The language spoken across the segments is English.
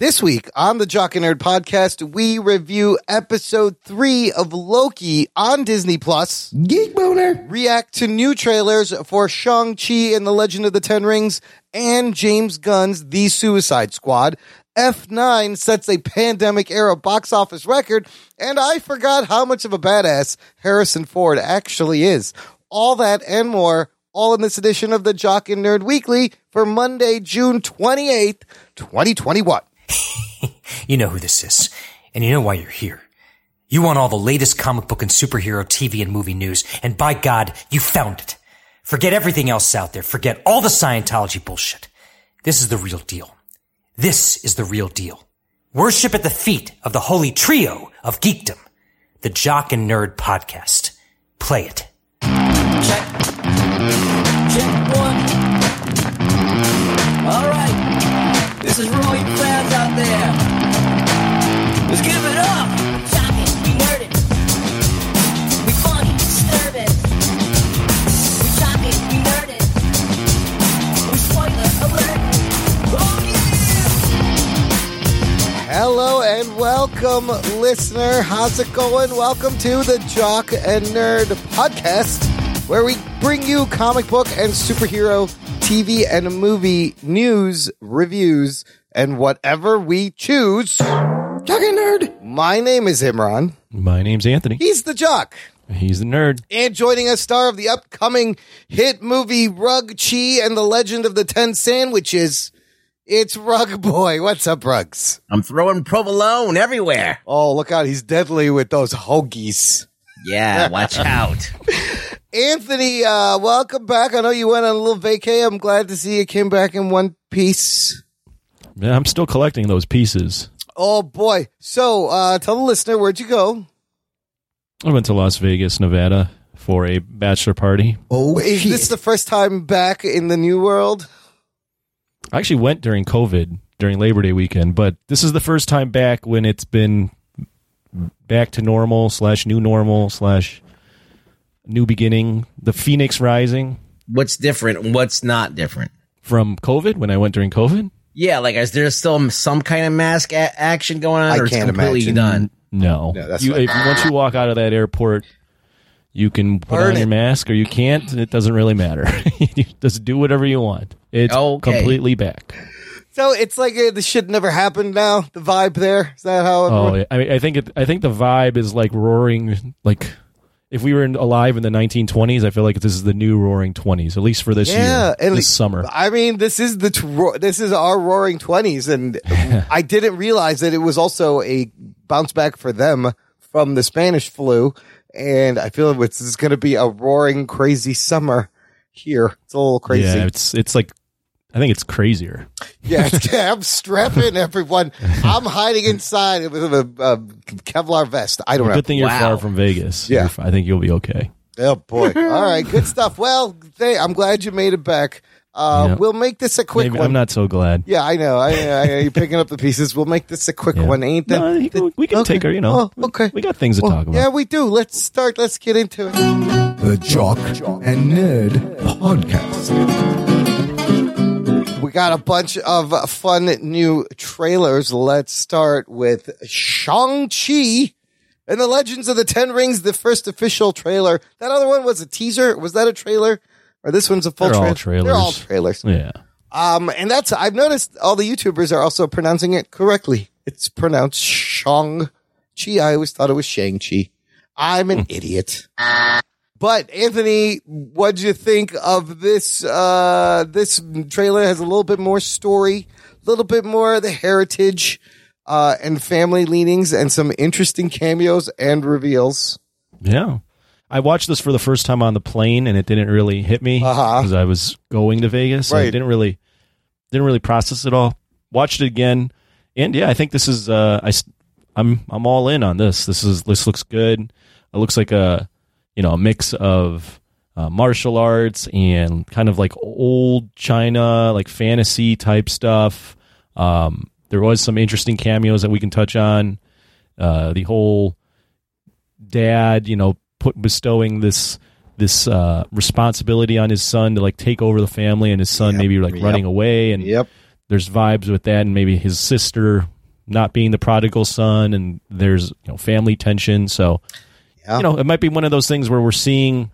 This week on the Jock and Nerd podcast, we review episode three of Loki on Disney Plus, Geek boner. react to new trailers for Shang-Chi and the Legend of the Ten Rings, and James Gunn's The Suicide Squad. F9 sets a pandemic era box office record, and I forgot how much of a badass Harrison Ford actually is. All that and more, all in this edition of the Jock and Nerd Weekly for Monday, June 28th, 2021. You know who this is, and you know why you're here. You want all the latest comic book and superhero TV and movie news, and by God, you found it. Forget everything else out there. Forget all the Scientology bullshit. This is the real deal. This is the real deal. Worship at the feet of the holy trio of geekdom, the Jock and Nerd podcast. Play it. Check. Check one. All right. This is for all you fans out there. Let's give it up. Shock it, we nerd it. We funny, disturb it. We shock it, we nerd it. We spoiler alert. Oh yeah. Hello and welcome, listener. How's it going? Welcome to the Jock and Nerd podcast, where we bring you comic book and superhero TV and movie news, reviews, and whatever we choose. Jock and nerd. My name is Imran. My name's Anthony. He's the Jock. He's the nerd. And joining us, star of the upcoming hit movie Rug Chi and the Legend of the Ten Sandwiches, it's Rug Boy. What's up, Rugs? I'm throwing provolone everywhere. Oh, look out. He's deadly with those hoagies. Yeah, watch out. Anthony, uh, welcome back. I know you went on a little vacay. I'm glad to see you came back in one piece. Yeah, I'm still collecting those pieces. Oh boy. So, uh, tell the listener, where'd you go? I went to Las Vegas, Nevada for a bachelor party. Oh, Is shit. this the first time back in the new world? I actually went during COVID, during Labor Day weekend, but this is the first time back when it's been back to normal slash new normal slash new beginning. The Phoenix Rising What's different? What's not different? from COVID when I went during COVID. Yeah, like is there still some kind of mask a- action going on, I or can't completely imagine. done? No, No, that's you, if, once you walk out of that airport, you can put Burn on it. your mask or you can't. It doesn't really matter. you just do whatever you want. It's Okay. completely back. So it's like uh, the shit never happened now. The vibe there. Is that how it Oh, yeah. I mean, I think it. I think the vibe is like roaring. Like if we were in, alive in the 1920s, I feel like this is the new Roaring 20s, at least for this Yeah, year, and this summer. I mean, this is the this is our roaring twenties, and I didn't realize that it was also a bounce back for them from the Spanish flu, and I feel like this is going to be a roaring crazy summer here. It's a little crazy. Yeah, it's it's like I think it's crazier. Yeah, it's- I'm strapping everyone. I'm hiding inside with a, a Kevlar vest. I don't know. Good thing you're Wow. far from Vegas. Yeah. You're f- I think you'll be okay. Oh boy! All right, good stuff. Well, they, I'm glad you made it back. Uh, Yeah. We'll make this a quick Maybe, one. I'm not so glad. Yeah, I know. I, I, you're picking up the pieces. We'll make this a quick Yeah. one, ain't that? No, you can- we can Okay. take her. you know. Oh, okay. We got things to Well, talk about. Yeah, we do. Let's start. Let's get into it. the Jock and Nerd podcast. We got a bunch of fun new trailers. Let's start with Shang-Chi and the Legends of the Ten Rings, the first official trailer. That other one was a teaser. Was that a trailer? Or this one's a full They're all trailer? They're all trailers. trailers. Yeah. Um, and that's, I've noticed all the YouTubers are also pronouncing it correctly. It's pronounced Shang-Chi. I always thought it was Shang-Chi. I'm an idiot. But Anthony, what'd you think of this? Uh, this trailer has a little bit more story, a little bit more of the heritage, uh, and family leanings and some interesting cameos and reveals. Yeah. I watched this for the first time on the plane and it didn't really hit me Uh-huh. because I was going to Vegas. So I Right. didn't really didn't really process it all. Watched it again. And yeah, I think this is uh I am I'm all in on this. This is this looks good. It looks like a you know, a mix of uh, martial arts and kind of like old China, like fantasy type stuff. Um, there was some interesting cameos that we can touch on. Uh, the whole dad, you know, put bestowing this this uh, responsibility on his son to like take over the family, and his son Yep, maybe like yep. running away, and Yep. there's vibes with that, and maybe his sister not being the prodigal son, and there's you know family tension. So Yeah. you know, it might be one of those things where we're seeing.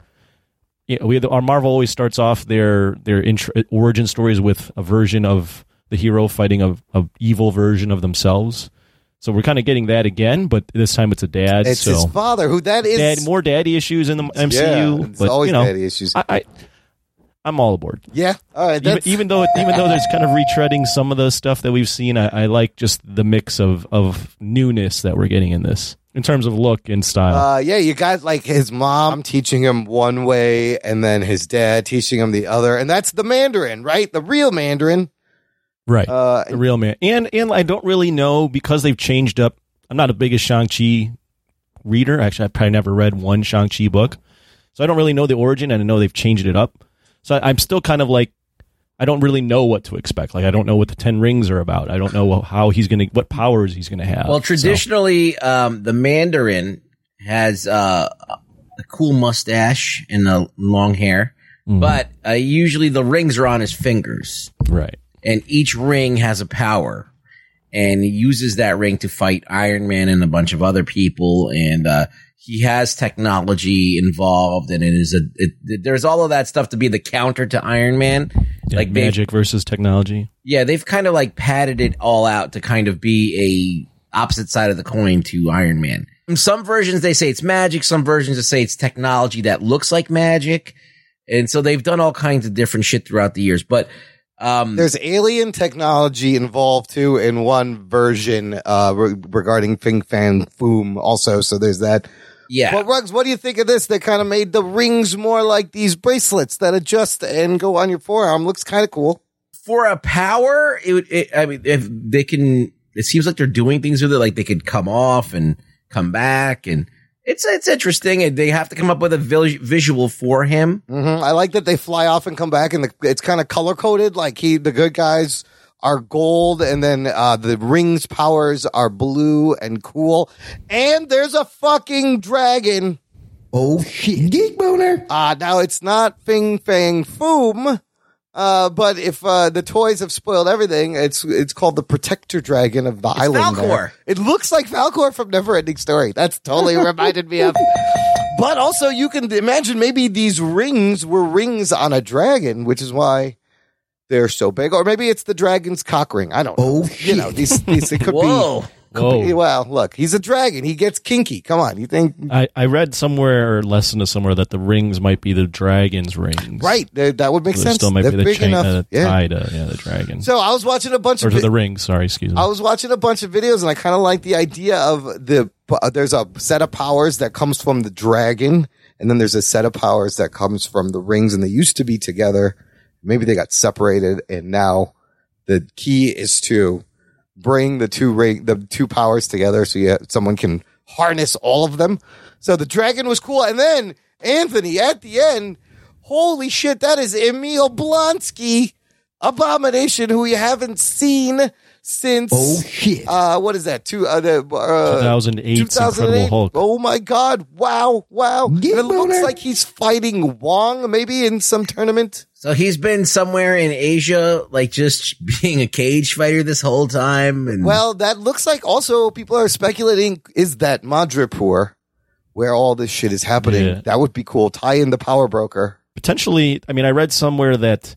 You know, we our Marvel always starts off their their intro, origin stories with a version of the hero fighting a, a evil version of themselves. So we're kind of getting that again, but this time it's a dad. It's so his father, who that is. dad, more daddy issues in the MCU. Yeah, it's but always you know, daddy issues. I, I I'm all aboard. yeah. All right. Even, even though even though there's kind of retreading some of the stuff that we've seen, I, I like just the mix of of newness that we're getting in this in terms of look and style. Uh, yeah, you got like his mom teaching him one way, and then his dad teaching him the other, and that's the Mandarin, right? The real Mandarin. right, Uh, the real man. And and I don't really know because they've changed up. I'm not a biggest Shang Chi reader. Actually, I've probably never read one Shang Chi book, so I don't really know the origin. And I know they've changed it up. So I'm still kind of like. I don't really know what to expect. Like I don't know what the Ten Rings are about. I don't know how he's gonna, what powers he's gonna have. Well, So- traditionally, um, the Mandarin has uh, a cool mustache and a long hair, Mhm. but uh, usually the rings are on his fingers, right. and each ring has a power, and he uses that ring to fight Iron Man and a bunch of other people, and uh, he has technology involved, and it is a it, there's all of that stuff to be the counter to Iron Man. Yeah, like magic versus technology. yeah, they've kind of like padded it all out to kind of be a opposite side of the coin to Iron Man. In some versions they say it's magic, some versions they say it's technology that looks like magic. And so they've done all kinds of different shit throughout the years. But um There's alien technology involved too in one version uh, re- regarding Fing Fang Foom also. So there's that. Yeah. But Ruggs, what do you think of this? They kind of made the rings more like these bracelets that adjust and go on your forearm. Looks kind of cool. for a power, it would it, I mean if they can it seems like they're doing things with it like they could come off and come back and it's it's interesting they have to come up with a visual for him. hmm I like that they fly off and come back, and the, it's kind of color coded. Like he, the good guys are gold, and then uh, the rings powers are blue and cool. And there's a fucking dragon. Oh shit, geek boner. Uh, now it's not Fing Fang Foom. Uh, but if uh, the toys have spoiled everything, it's it's called the Protector Dragon of the Island. there. Falcor. It looks like Falcor from Neverending Story. That's totally reminded me of. But also, you can imagine maybe these rings were rings on a dragon, which is why they're so big. Or maybe it's the dragon's cock ring. I don't know. Oh You know, these these it could Whoa. be. could be- Whoa. Well, look, he's a dragon. He gets kinky. Come on, you think? I, I read somewhere or lesson to somewhere that the rings might be the dragon's rings. Right, that that would make So there sense. still might They're be the big chain enough. uh, yeah. tie to yeah the dragon. So I was watching a bunch or of to vi- the rings. Sorry, excuse me. I was watching a bunch of videos and I kind of like the idea of the uh, there's a set of powers that comes from the dragon and then there's a set of powers that comes from the rings and they used to be together. Maybe they got separated and now the key is to bring the two the two powers together so you someone can harness all of them. So the dragon was cool and then Anthony at the end holy shit that is Emil Blonsky abomination who you haven't seen since Oh shit. uh, what is that? Two, uh, the, uh, 2008's Incredible Hulk. Oh my God. Wow. Wow. Get it looks like he's fighting Wong maybe in some tournament. So he's been somewhere in Asia, like just being a cage fighter this whole time. And Well, that looks like also people are speculating is that Madripoor where all this shit is happening. Yeah. That would be cool. Tie in the power broker. potentially i mean i read somewhere that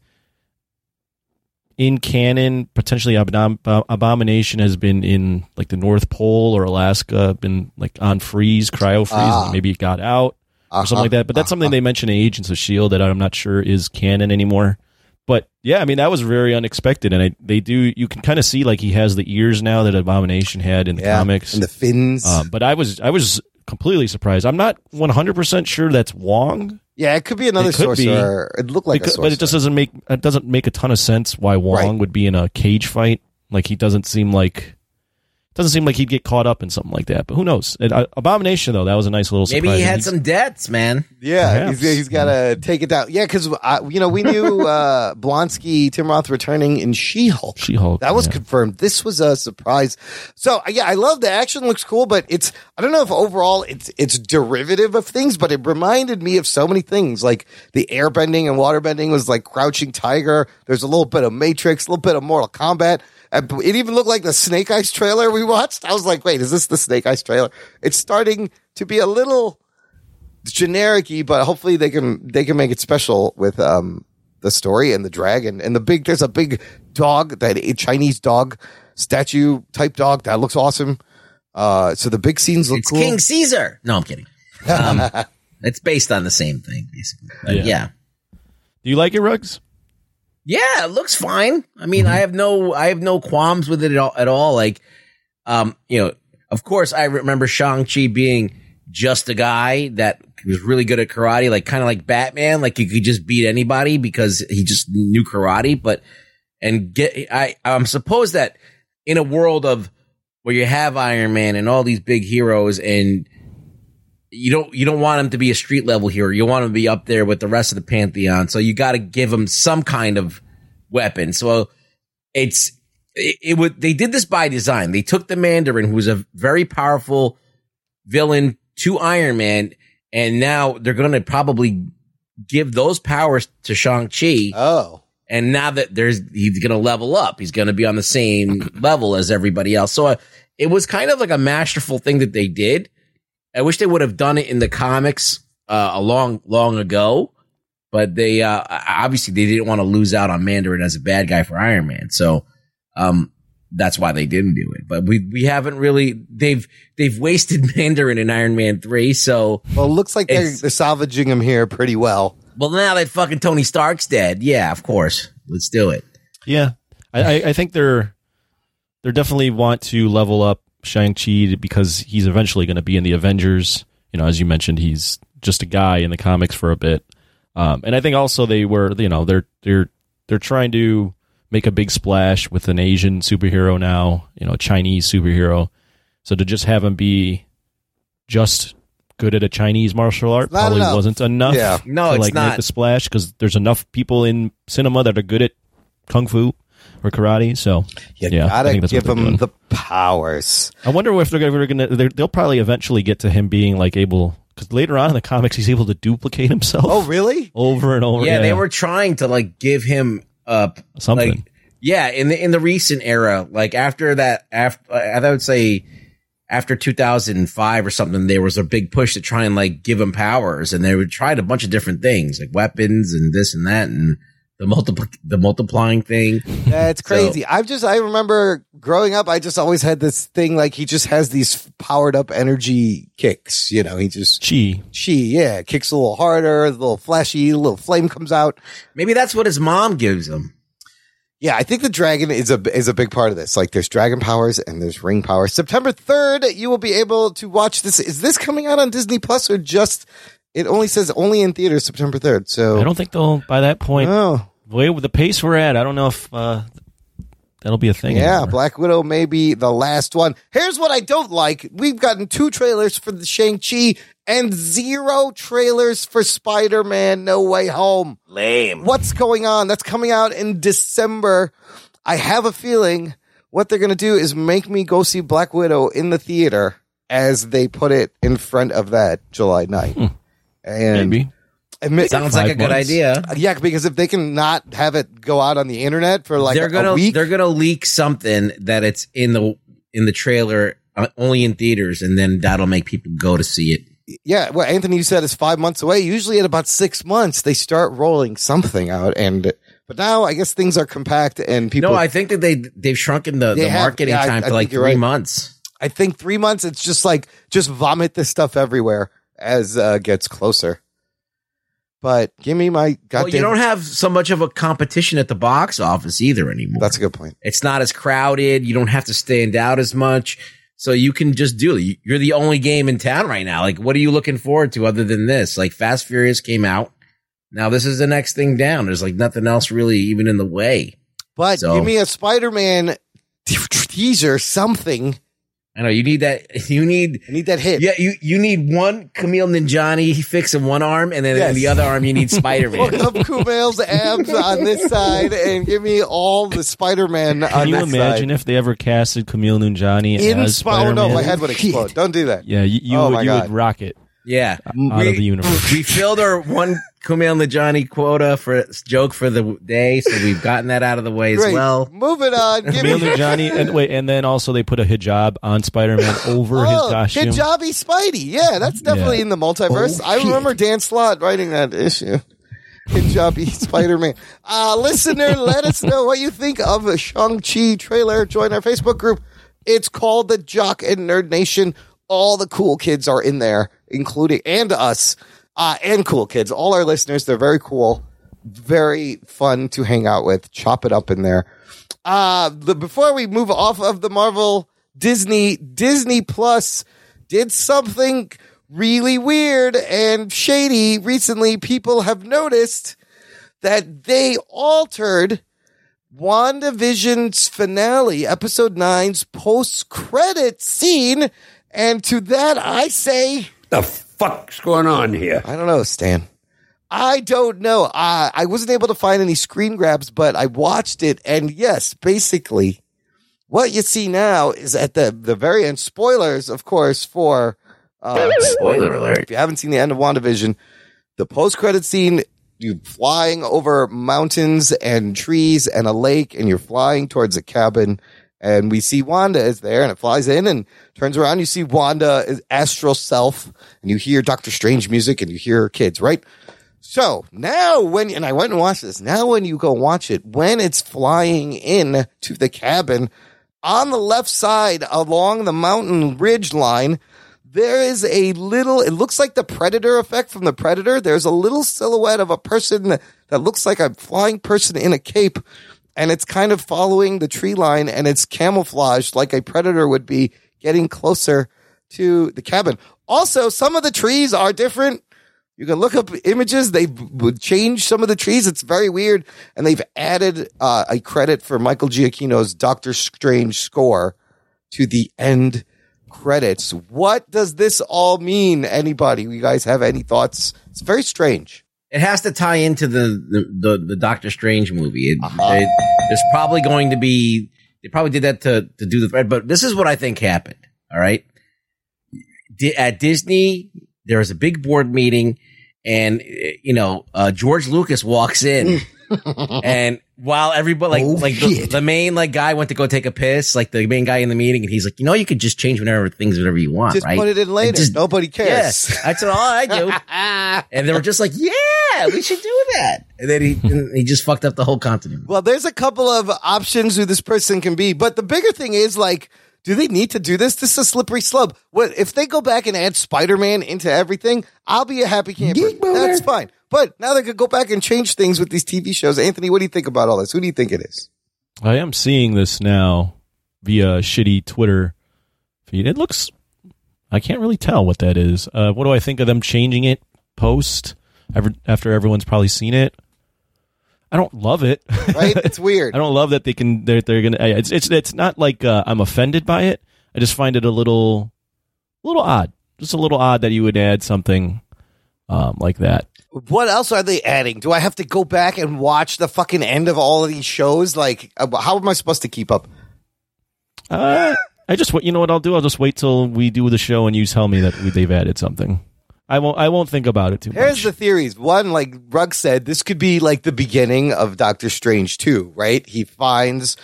in canon potentially Abom- abomination has been in like the north pole or alaska been like on freeze cryo freeze Ah. and maybe it got out or Uh-huh. something like that but that's something they mention in agents of shield that i'm not sure is canon anymore but yeah i mean that was very unexpected and I, they do you can kind of see like he has the ears now that abomination had in the Yeah. comics And the fins. um, but i was i was completely surprised i'm not 100% sure that's wong yeah, it could be another it could be. sorcerer. It looked like a Because- sorcerer. but it just doesn't make it doesn't make a ton of sense why Wong Right. would be in a cage fight. Like he doesn't seem like Doesn't seem like he'd get caught up in something like that, but who knows? And, uh, Abomination though, that was a nice little. Maybe surprise. he had he's- some debts, man. Yeah, Perhaps. he's, he's got to take it down. Yeah, because you know we knew uh, Blonsky, Tim Roth returning in She-Hulk. She-Hulk, That was yeah. confirmed. This was a surprise. So yeah, I love the action. Looks cool, but it's I don't know if overall it's it's derivative of things, but it reminded me of so many things. Like the airbending and waterbending was like Crouching Tiger. There's a little bit of Matrix, a little bit of Mortal Kombat. And It even looked like the Snake Eyes trailer we watched. I was like, wait, is this the Snake Eyes trailer? It's starting to be a little generic-y, but hopefully they can they can make it special with um the story and the dragon and the big. There's a big dog that a Chinese dog statue type dog that looks awesome. Uh, so the big scenes look It's cool. King Caesar. No, I'm kidding. Um, it's based on the same thing, basically. But Yeah. yeah. Do you like it, Rugs? Yeah, it looks fine. I mean, I have no, I have no qualms with it at all. At all. Like, um, you know, of course, I remember Shang Chi being just a guy that was really good at karate, like kind of like Batman, like you could just beat anybody because he just knew karate. But and get, I, I'm supposed that in a world of where you have Iron Man and all these big heroes and you don't you don't want him to be a street level hero. You want him to be up there with the rest of the pantheon. So you got to give him some kind of weapon. So it's it, it would they did this by design. They took the Mandarin, who was a very powerful villain, to Iron Man, and now they're going to probably give those powers to Shang Chi. oh, And now that there's, he's going to level up. He's going to be on the same level as everybody else. So uh, it was kind of like a masterful thing that they did. I wish they would have done it in the comics uh, a long, long ago. But they uh, obviously they didn't want to lose out on Mandarin as a bad guy for Iron Man. So um, that's why they didn't do it. But we we haven't really they've they've wasted Mandarin in Iron Man three. So well, it looks like they're, they're salvaging him here pretty well. well now that fucking Tony Stark's dead, yeah, of course, let's do it. Yeah, I, I, I think they're they're definitely want to level up Shang Chi because he's eventually going to be in the Avengers. You know, as you mentioned, he's just a guy in the comics for a bit, um, and I think also they were you know they're they're they're trying to make a big splash with an Asian superhero now, you know, a Chinese superhero. So to just have him be just good at a Chinese martial art Not probably enough. wasn't enough. Yeah. No, to it's like make not. the splash because there's enough people in cinema that are good at kung fu or karate. So You yeah, I gotta think that's give him the powers. I wonder if they're ever gonna. They're, they'll probably eventually get to him being like able because later on in the comics he's able to duplicate himself. Oh, really? over and over. yeah, they were trying to like give him uh something. like yeah in the in the recent era like after that after I would say after 2005 or something there was a big push to try and like give him powers and they would try a bunch of different things like weapons and this and that and the multiple the multiplying thing That's crazy. I've just, I remember growing up, I just always had this thing like he just has these powered up energy kicks. You know, he just, Chi. she, yeah, kicks a little harder, a little flashy, a little flame comes out. maybe that's what his mom gives him Yeah, I think the dragon is a is a big part of this. Like there's dragon powers and there's ring powers. September 3rd, you will be able to watch this. Is this coming out on Disney Plus or just it only says only in theaters September 3rd. So I don't think they'll by that point. Oh, the way with the pace we're at, I don't know if uh, that'll be a thing. yeah, anymore. Black Widow may be the last one. Here's what I don't like. We've gotten two trailers for the Shang-Chi and zero trailers for Spider-Man No Way Home. lame what's going on? That's coming out in December. I have a feeling what they're going to do is make me go see Black Widow in the theater as they put it in front of that July 9th. And maybe. admit- sounds like a Five good months. idea yeah, because if they can not have it go out on the internet for like they're a, gonna a week, they're gonna leak something that it's in the in the trailer uh, only in theaters and then that'll make people go to see it yeah, what Anthony you said it's five months away. Usually at about six months, they start rolling something out. And, but now I guess things are compact and people, no, I think that they they've shrunken the, They the have. marketing Yeah, I- time I to like think you're three right. months. I think three months, it's just like, just vomit this stuff everywhere as uh, gets closer. But give me my goddamn. Well, you don't have so much of a competition at the box office either anymore. That's a good point. it's not as crowded. You don't have to stand out as much. So you can just do it. You're the only game in town right now. Like, what are you looking forward to other than this? Like, Fast Furious came out. Now this is the next thing down. There's like nothing else really even in the way. But So- give me a Spider Man teaser, something I know you need that. You need I need that hit. yeah. You you need one Kumail Nanjiani fix in one arm, and then Yes. in the other arm you need Spider Hook Man. up Kumail's abs on this side and give me all the Spider-Man on Can you this imagine side. if they ever casted Kumail Nanjiani In as Sp- oh no, Spider-Man? my head would explode. Don't do that. Yeah, you, you, Oh would, you would rock it Yeah, out of the universe. we filled our one Kumail Nanjiani quota for joke for the day, so we've gotten that out of the way as Great. well. Moving on. Give Kumail me and wait, and then also they put a hijab on Spider-Man over his oh, costume. Hijabi Spidey. Yeah, that's definitely Yeah. in the multiverse. Oh, I remember Dan Slott writing that issue. Hijabi Spider-Man. Uh, listener, let us know what you think of a Shang-Chi trailer. Join our Facebook group. It's called the Jock and Nerd Nation. All the cool kids are in there, including, and us, uh, and cool kids. All our listeners, they're very cool. Very fun to hang out with. Chop it up in there. Uh, the, before we move off of the Marvel Disney, Disney Plus did something really weird and shady recently. People have noticed that they altered WandaVision's finale, episode nine's post credit scene. And to that, I say, The fuck's going on here? I don't know, Stan. I don't know. Uh, I wasn't able to find any screen grabs, but I watched it. And yes, basically, what you see now is at the, the very end, spoilers, of course, for uh, Spoiler alert. if you haven't seen the end of WandaVision, the post credit scene, you flying over mountains and trees and a lake, and you're flying towards a cabin. And we see Wanda is there, and it flies in and turns around. You see Wanda astral self, and you hear Doctor Strange music, and you hear her kids, right? So now when, and I went and watched this, now when you go watch it, when it's flying in to the cabin on the left side along the mountain ridge line, there is a little, it looks like the predator effect from the predator. There's a little silhouette of a person that looks like a flying person in a cape and it's kind of following the tree line and it's camouflaged like a predator would be getting closer to the cabin. Also, some of the trees are different. You can look up images. They would change some of the trees. It's very weird. And they've added uh, a credit for Michael Giacchino's Doctor Strange score to the end credits. What does this all mean? Anybody? You guys have any thoughts? It's very strange. It has to tie into the the, the, the Doctor Strange movie. It, Uh-huh. it, there's probably going to be. They probably did that to to do the thread, but this is what I think happened. All right, Di- at Disney, there was a big board meeting, and eh, you know uh, George Lucas walks in, and while everybody like Oh, like the, the main like guy went to go take a piss, like the main guy in the meeting, and he's like, you know, you could just change whatever things whatever you want, Just right? put it in later. just- Nobody cares. Yes, that's all I do. and they were just like, "Yeah, we should do that." And then he and he just fucked up the whole continent. Well, there's a couple of options who this person can be, but the bigger thing is like, do they need to do this? This is a slippery slope. What if they go back and add Spider-Man into everything? I'll be a happy camper. Geek boner. That's fine. But now they could go back and change things with these TV shows. Anthony, what do you think about all this? Who do you think it is? I am seeing this now via shitty Twitter feed. It looks. I can't really tell what that is. Uh, what do I think of them changing it post after everyone's probably seen it? I don't love it. Right? It's weird. I don't love that they can. They're they're gonna. It's it's it's not like uh, I'm offended by it. I just find it a little, little odd. Just a little odd that you would add something um, like that. What else are they adding? Do I have to go back and watch the fucking end of all of these shows? Like, uh, how am I supposed to keep up? Uh, I just you know what I'll do. I'll just wait till we do the show and you tell me that we, they've added something. I won't. I won't think about it too much. Here's much. the theories. One, like Rugg said, this could be like the beginning of Doctor Strange too, right? He finds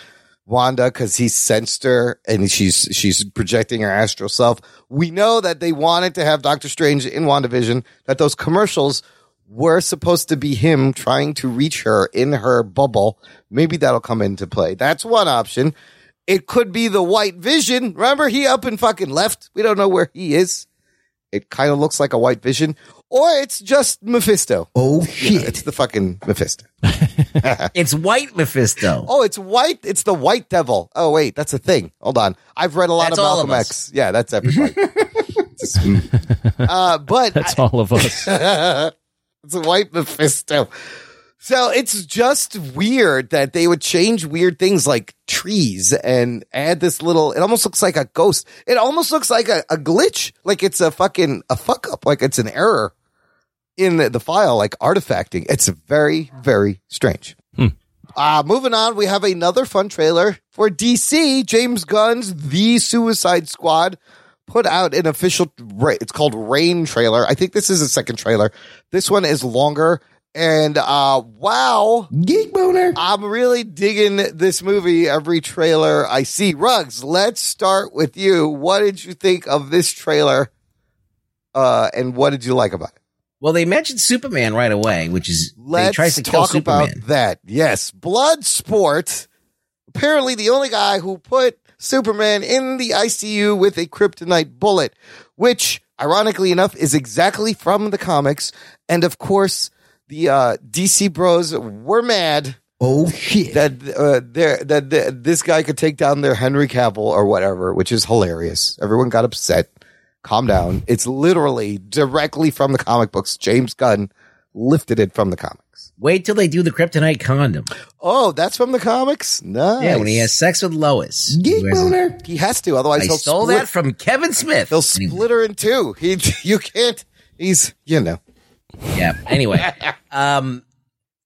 Wanda because he sensed her and she's she's projecting her astral self. We know that they wanted to have Doctor Strange in WandaVision, that those commercials were supposed to be him trying to reach her in her bubble. Maybe that'll come into play. That's one option. It could be the white vision. Remember, he up and fucking left. We don't know where he is. It kind of looks like a white vision, or it's just Mephisto. Oh Yeah, shit. it's the fucking Mephisto. It's White Mephisto. Oh, it's white. It's the white devil. Oh, wait, that's a thing. Hold on. I've read a lot That's of Malcolm of. X. Yeah, that's everybody. Just- uh, but That's all of us. it's a white Mephisto. So it's just weird that they would change weird things like trees and add this little, it almost looks like a ghost. It almost looks like a, a glitch, like it's a fucking, a fuck up, like it's an error in the, the file, like artifacting. It's very, very strange. Uh, moving on, we have another fun trailer for DC. James Gunn's The Suicide Squad put out an official, it's called Rain trailer. I think this is a second trailer. This one is longer. And, uh, wow. Geek boner. I'm really digging this movie. Every trailer I see. Rugs, let's start with you. What did you think of this trailer? Uh, and what did you like about it? Well, they mentioned Superman right away, which is they Let's tries to kill talk Superman. about that. Yes, Bloodsport. Apparently, the only guy who put Superman in the ICU with a kryptonite bullet, which, ironically enough, is exactly from the comics. And of course, the uh, DC Bros were mad Oh shit. that uh, there that that this guy could take down their Henry Cavill or whatever, which is hilarious. Everyone got upset. Calm down. It's literally directly from the comic books. James Gunn lifted it from the comics. Wait till they do the kryptonite condom. Oh, that's from the comics. Nice. Yeah, when he has sex with Lois. Geek He boner. he has to, otherwise I he'll stole split, that from Kevin Smith. He'll split her in two. He, you can't. He's, you know. Yeah. Anyway, um,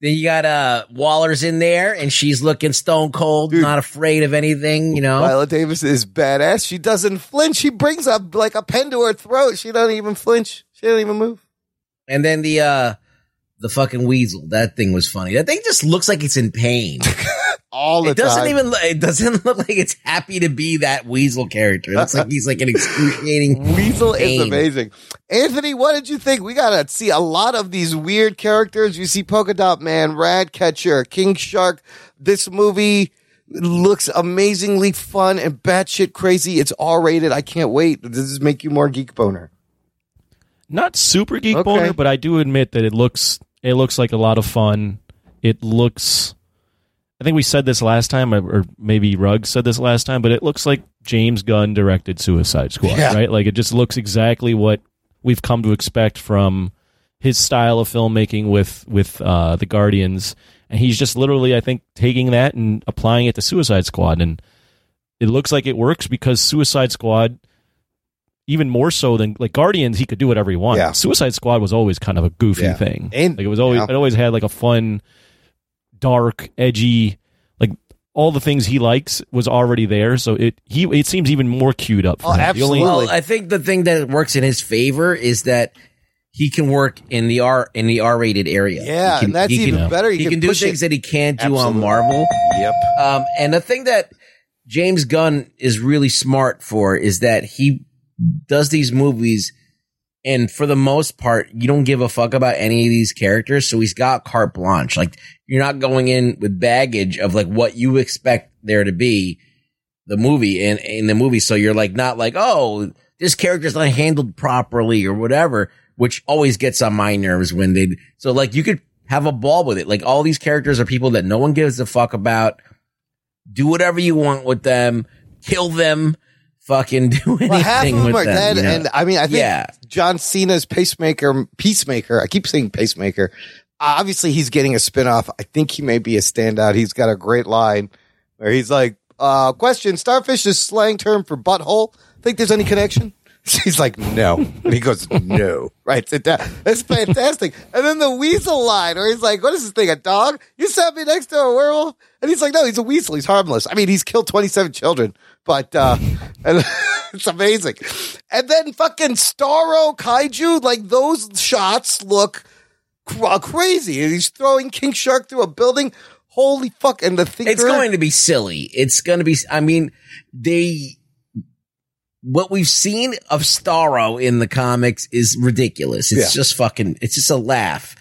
then you got uh Waller's in there, and she's looking stone cold, Dude. not afraid of anything. You know. Viola Davis is badass. She doesn't flinch. She brings up like a pen to her throat. She doesn't even flinch. She doesn't even move. And then the uh the fucking weasel. That thing was funny. That thing just looks like it's in pain. All the time. it doesn't time. even. Look, it doesn't look like it's happy to be that weasel character. It looks like he's like an excruciating. Weasel is amazing. Anthony, what did you think? We got to see a lot of these weird characters. You see Polka Dot Man, Ratcatcher, King Shark. This movie looks amazingly fun and batshit crazy. It's R rated. I can't wait. Does this make you more geek boner? Not super geek Okay. boner, but I do admit that it looks it looks like a lot of fun. It looks. I think we said this last time, or- maybe Ruggs said this last time, but it looks like James Gunn directed Suicide Squad, Yeah. right? Like it just looks exactly what we've come to expect from his style of filmmaking with with uh, the Guardians, and he's just literally, I think, taking that and applying it to Suicide Squad, and it looks like it works because Suicide Squad, even more so than like Guardians, he could do whatever he wanted. Yeah. Suicide Squad was always kind of a goofy Yeah. thing. And- like it was always yeah. it always had like a fun, dark, edgy, like all the things he likes was already there. So it he it seems even more queued up. For Oh, him. Absolutely. only- Well, I think the thing that works in his favor is that he can work in the R in the R rated area. Yeah, can- and that's even can- better. You he can can, do things it. that he can't do Absolutely. on Marvel. Yep. Um, and the thing that James Gunn is really smart for is that he does these movies, and for the most part, you don't give a fuck about any of these characters. So he's got carte blanche. Like you're not going in with baggage of like what you expect there to be the movie in in the movie. So you're like not like oh this character's not handled properly or whatever, which always gets on my nerves when they. So like you could have a ball with it. Like all these characters are people that no one gives a fuck about. Do whatever you want with them. Kill them. Fucking do anything Well, half of them with are them. dead, you know? and I mean, I think Yeah. John Cena's pacemaker, peacemaker. I keep saying pacemaker. Uh, obviously, he's getting a spinoff. I think he may be a standout. He's got a great line where he's like, uh, "Question: Starfish is slang term for butthole. Think there's any connection?" She's like, "No," and he goes, "No." Right, it down. It's fantastic. and then the weasel line where he's like, "What is this thing? A dog? You sat me next to a werewolf?" And he's like, "No, he's a weasel. He's harmless. I mean, he's killed 27 children, but uh, and it's amazing." And then fucking Starro Kaiju, like those shots look crazy. And he's throwing King Shark through a building. Holy fuck! And the thing. It's going to be silly. It's going to be, I mean, they, what we've seen of Starro in the comics is ridiculous. It's Yeah. just fucking, it's just a laugh.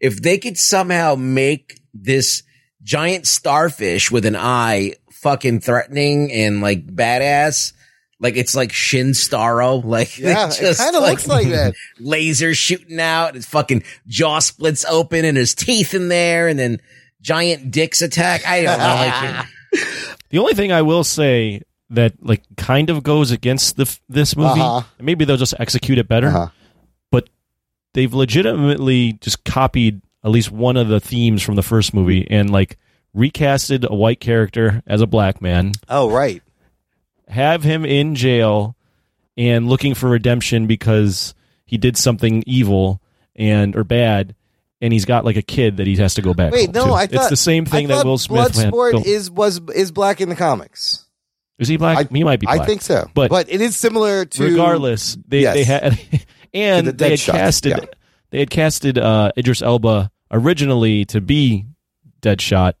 If they could somehow make this giant starfish with an eye fucking threatening and like badass, like it's like Shin Starro, like Yeah, it just, kind of looks like that. lasers shooting out, his fucking jaw splits open and his teeth in there, and then giant dicks attack. I don't know. Like, The only thing I will say that like kind of goes against the this movie, Uh-huh. maybe they'll just execute it better. Uh-huh. But they've legitimately just copied at least one of the themes from the first movie and like recasted a white character as a black man, Oh, right. have him in jail and looking for redemption because he did something evil and or bad and he's got like a kid that he has to go back Wait, no, to. I thought it's the same thing that Will Smith. Bloodsport is was is black in the comics. Is he black? he might be black. I think so, But, but it is similar to regardless, they Yes. they had and the they had casted yeah. they had casted uh, Idris Elba originally to be Deadshot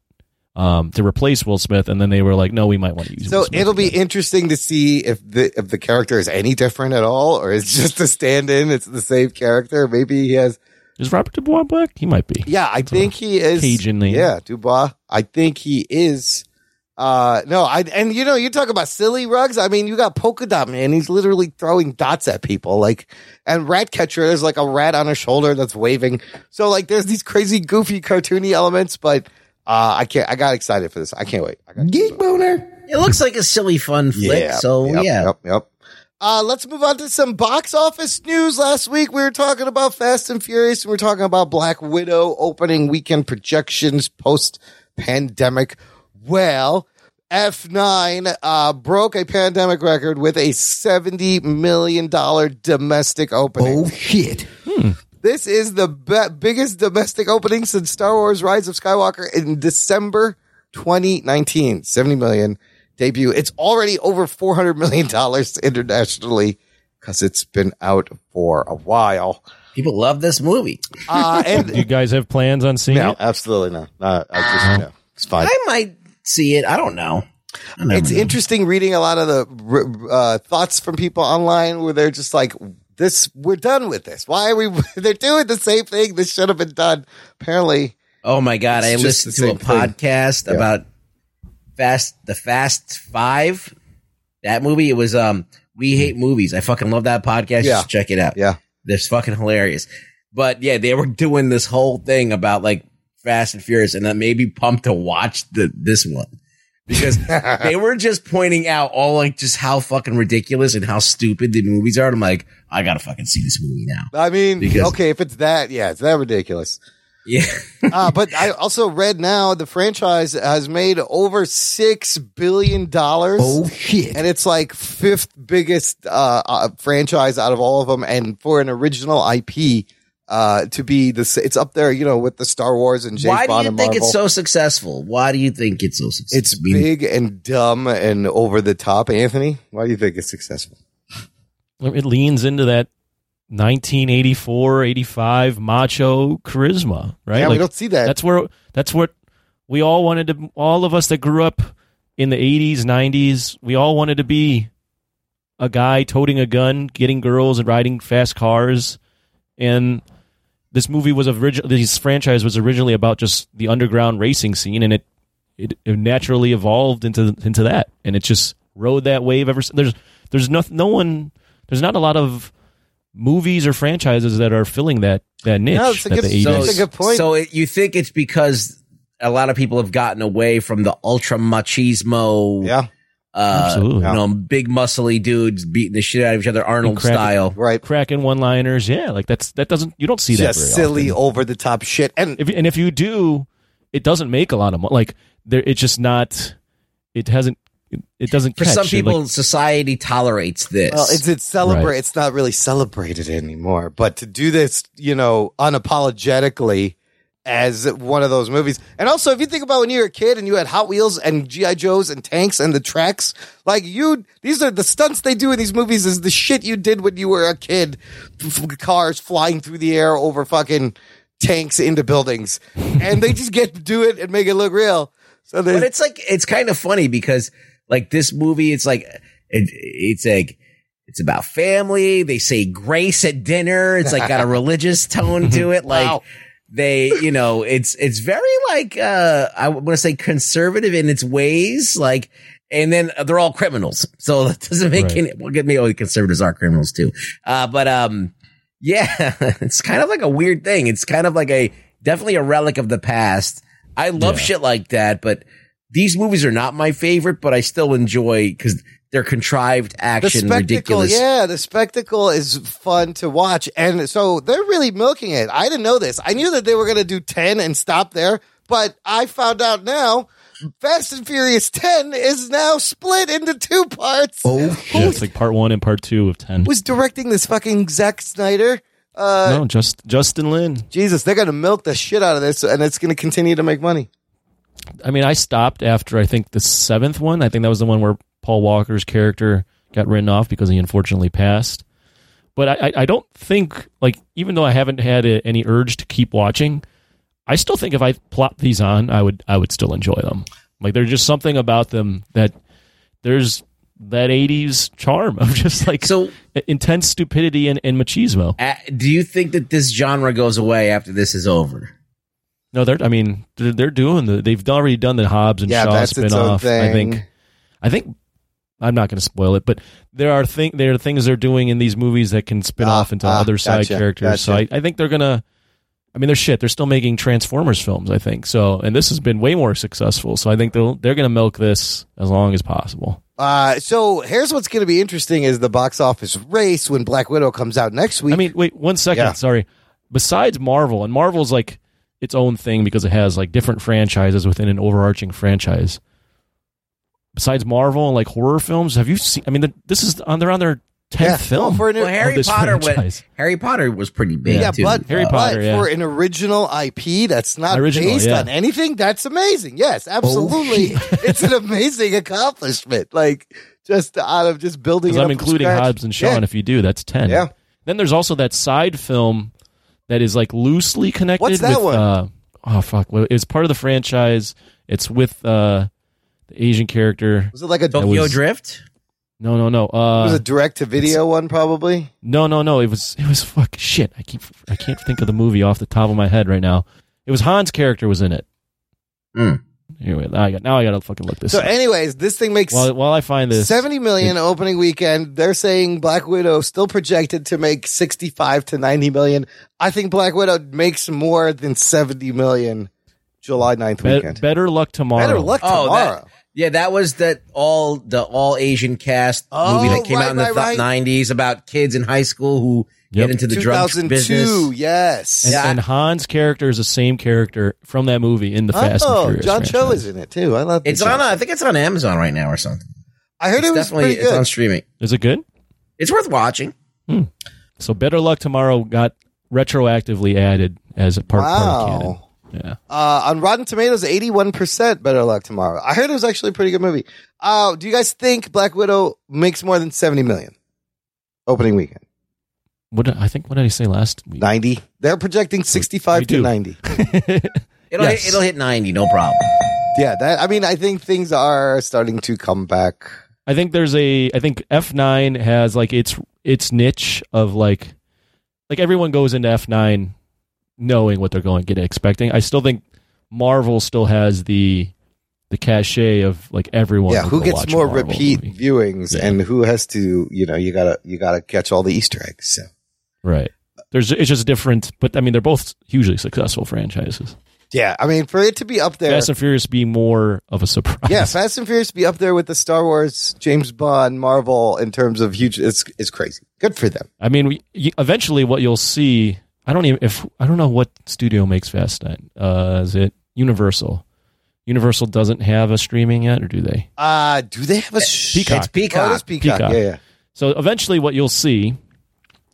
um, to replace Will Smith, and then they were like, no, we might want to use. So it'll be interesting to see if the if the character is any different at all, or it's just a stand-in. It's the same character. Maybe he has. is Robert Dubois black? He might be. Yeah, I think he is. Cajun name. Yeah, Dubois. I think he is. Uh, no, I and you know you talk about silly rugs. I mean, you got polka dot man. He's literally throwing dots at people. Like, and rat catcher. There's like a rat on his shoulder that's waving. So like, there's these crazy, goofy, cartoony elements. But uh, I can't. I got excited for this. I can't wait. I got Geek boner. It looks like a silly, fun flick. so yep, yeah, Yep. Yep. Uh, let's move on to some box office news. Last week we were talking about Fast and Furious and we are talking about Black Widow opening weekend projections post pandemic. Well, F9 uh, broke a pandemic record with a $70 million domestic opening. Oh shit. This is the be- biggest domestic opening since Star Wars Rise of Skywalker in December 2019. 70 million debut. It's already over 400 million dollars internationally because it's been out for a while. people love this movie. Uh, Do you guys have plans on seeing no, it? absolutely not. Uh, I just, no, it's fine. I might see it. I don't know. I It's know. interesting reading a lot of the uh, thoughts from people online where they're just like, this, we're done with this. Why are we, they're doing the same thing. This should have been done. Apparently, Oh my god! I listened to a thing. podcast Yeah. about Fast the Fast Five. That movie. It was um. We hate movies. I fucking love that podcast. Yeah. Just check it out. yeah. It's fucking hilarious. But yeah, they were doing this whole thing about like Fast and Furious, and that made me pumped to watch the this one because they were just pointing out all like just how fucking ridiculous and how stupid the movies are. And I'm like, I gotta fucking see this movie now. I mean, Because- okay, if it's that, yeah, it's that ridiculous. Yeah. uh, but I also read now the franchise has made over six billion dollars. Oh shit. And it's like fifth biggest uh, uh, franchise out of all of them, and for an original IP uh, to be the, it's up there, you know, with the Star Wars and James Why do you think Marvel. it's so successful? Why do you think it's so successful? It's big and dumb and over the top. Anthony, why do you think it's successful? It leans into that 1984, 85 macho charisma, right? Yeah, we don't see that. That's where that's what we all wanted to. All of us that grew up in the 80s, 90s, we all wanted to be a guy toting a gun, getting girls, and riding fast cars. And this movie was original. This franchise was originally about just the underground racing scene, and it it, it naturally evolved into into that, and it just rode that wave ever. since. There's there's no no one. There's not a lot of movies or franchises that are filling that that niche No, it's a that good- the 80s. so- That's a good point. So it, you think it's because a lot of people have gotten away from the ultra machismo, yeah, uh, Absolutely. you know, big muscly dudes beating the shit out of each other, Arnold And crack- style. right. cracking one liners. Yeah, like that's that doesn't you don't see that Just very silly, over the top shit. And If, and if you do, it doesn't make a lot of money. Like there, it's just not. It hasn't. It, it doesn't. For catch. some people, like, society tolerates this. Well, it's it's celebrate. Right. It's not really celebrated anymore. But to do this, you know, unapologetically as one of those movies, and also if you think about when you were a kid and you had Hot Wheels and GI Joes and tanks and the tracks, like you, these are the stunts they do in these movies. Is the shit you did when you were a kid? Cars flying through the air over fucking tanks into buildings, and they just get to do it and make it look real. So but it's like it's kind of funny because like this movie, it's like it, it's like it's about family. They say grace at dinner. It's like got a religious tone to it. Like Wow. They, you know, it's it's very like uh I want to say conservative in its ways. Like. And then they're all criminals, so that doesn't make Right. any. Well, get me. Oh, the conservatives are criminals too. Uh, but um, yeah, it's kind of like a weird thing. It's kind of like a definitely a relic of the past. I love Yeah. shit like that, but these movies are not my favorite, but I still enjoy because they're contrived action, spectacle, ridiculous. yeah, the spectacle is fun to watch, and so they're really milking it. I didn't know this. I knew that they were going to do ten and stop there, but I found out now. Fast and Furious 10 is now split into two parts. Oh, Yeah, it's like part one and part two of ten. Who's directing this fucking Zack Snyder? Uh, no, just Justin Lin. Jesus, they're going to milk the shit out of this, and it's going to continue to make money. I mean, I stopped after I think the seventh one. I think that was the one where Paul Walker's character got written off because he unfortunately passed. But I, I, don't think like even though I haven't had a, any urge to keep watching, I still think if I plop these on, I would I would still enjoy them. Like there's just something about them that there's that '80s charm of just like So- intense stupidity and, and machismo. Uh, do you think that this genre goes away after this is over? No, they're I mean they're, they're doing the they've already done the Hobbs and Yeah, Shaw that's its own spinoff. I think I think I'm not going to spoil it, but there are thing there are things they're doing in these movies that can spin Ah, off into ah, other side gotcha, characters. So I. I think they're gonna. I mean, they're shit. They're still making Transformers films. I think so, and this has been way more successful. So I think they'll they're going to milk this as long as possible. Uh, so here's what's going to be interesting is the box office race when Black Widow comes out next week. I mean, wait one second. Yeah. Sorry. Besides Marvel, and Marvel's like its own thing because it has like different franchises within an overarching franchise. Besides Marvel and like horror films, have you seen? I mean, the, this is on they're on their tenth yeah, film. well, for an, Well, Harry this Potter went. Harry Potter was pretty big yeah, too. but, Harry but Potter, yeah. for an original IP that's not Original, based yeah. on anything, that's amazing. Yes, oh, absolutely. it's an amazing accomplishment. Like just out of just building. Because it I'm up including scratch. Hobbs and Shaw, Yeah. and if you do, that's ten. Yeah. Then there's also that side film that is like loosely connected. What's that with, one? Uh, oh fuck! Well, it's part of the franchise. It's with uh, the Asian character. Was it like a? Tokyo was- Drift. No, no, no. Uh, it was a direct to video one, probably. no, no, no. It was. It was fuck shit. I keep. I can't think of the movie off the top of my head right now. It was Han's character was in it. Mm. Anyway, now I got. Now I got to fucking look this. So, up. anyways, this thing makes while while I find this, seventy million opening weekend. They're saying Black Widow still projected to make sixty-five to ninety million. I think Black Widow makes more than seventy million. July 9th be- weekend. better luck tomorrow. Better luck Oh, tomorrow. that, yeah, that was that all the all Asian cast Oh, movie that oh, came right, out in the right, th- right. 90s about kids in high school who Yep. get into the drug 2002, business. yes. And, Yeah. and Han's character is the same character from that movie in the Fast and oh, Furious. John Cho franchise. is in it too. I love It's this on. guy. I think it's on Amazon right now or something. I heard it was Definitely, pretty it's on streaming. Is it good? It's worth watching. So Better Luck Tomorrow got retroactively added as a part, part of canon. wow. Yeah. Uh, on Rotten Tomatoes, 81% Better Luck Tomorrow. I heard it was actually a pretty good movie. Uh, do you guys think Black Widow makes more than 70 million opening weekend? What did, I think what did I say last week? 90. They're projecting 65 to 90. It'll Yes. hit, it'll hit 90, no problem. Yeah, that, I mean, I think things are starting to come back. I think there's a I think F9 has like its its niche of like like everyone goes into F9 knowing what they're going to get expecting. I still think Marvel still has the the cachet of like everyone. yeah, who gets more Marvel repeat movie. viewings Yeah. and who has to, you know, you gotta, you gotta catch all the Easter eggs. So. Right. There's it's just different, but I mean they're both hugely successful franchises. Yeah, I mean, for it to be up there. Fast and Furious be more of a surprise. Yeah, Fast and Furious be up there with the Star Wars, James Bond, Marvel in terms of huge. It's it's crazy. Good for them. I mean, we, eventually, what you'll see. I don't even if I don't know what studio makes Fast Nine. Uh, is it Universal? Universal doesn't have a streaming yet, or do they? Uh do they have a sh- Peacock. It's Peacock. Oh, it Peacock. Peacock. Yeah, yeah. So eventually, what you'll see.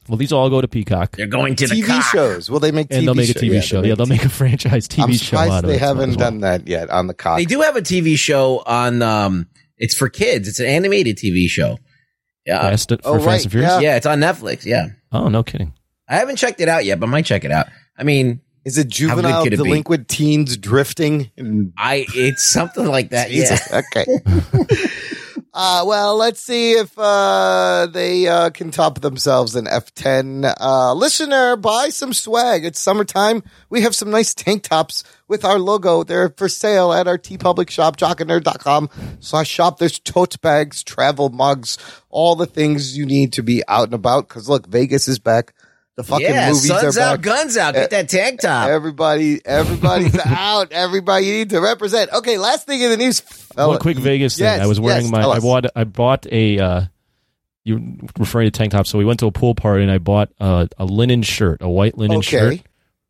Well, these all go to Peacock, They're going to the TV cock. shows. Will they make TV and they'll make a? TV show. they Yeah, they'll make a franchise TV I'm show surprised out of they it. haven't well. done that yet on the cock. They do have a TV show on. Um, it's for kids. It's an animated TV show. Yeah, Fast, for Oh, Fast right, and Furious. yeah. yeah, it's on Netflix. Yeah, Oh, no kidding. I haven't checked it out yet, but I might check it out. I mean, Is it juvenile good could it be? delinquent teens drifting? And I it's something like that. Yeah. Okay. uh, well, let's see if uh, they uh, can top themselves in F10. Uh, listener, buy some swag. It's summertime. We have some nice tank tops with our logo. They're for sale at our TeePublic shop, jockandnerd.com slash shop. There's tote bags, travel mugs, all the things you need to be out and about. Cause look, Vegas is back. The fucking yeah, movies sun's are out, back. guns out. Get that tank top. Everybody, everybody's out. Everybody you need to represent. Okay, last thing in the news. fella. One quick Vegas thing. Yes, I was wearing yes, my. I bought. I bought a. Uh, you referring to tank top? So we went to a pool party and I bought a, a linen shirt, a white linen Okay. shirt,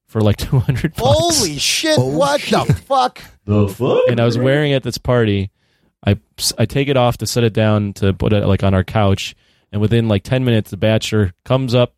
for like two hundred bucks. Holy shit! what the fuck? The fuck? and I was wearing it at this party. I I take it off to set it down to put it like on our couch, and within like ten minutes, the bachelor comes up,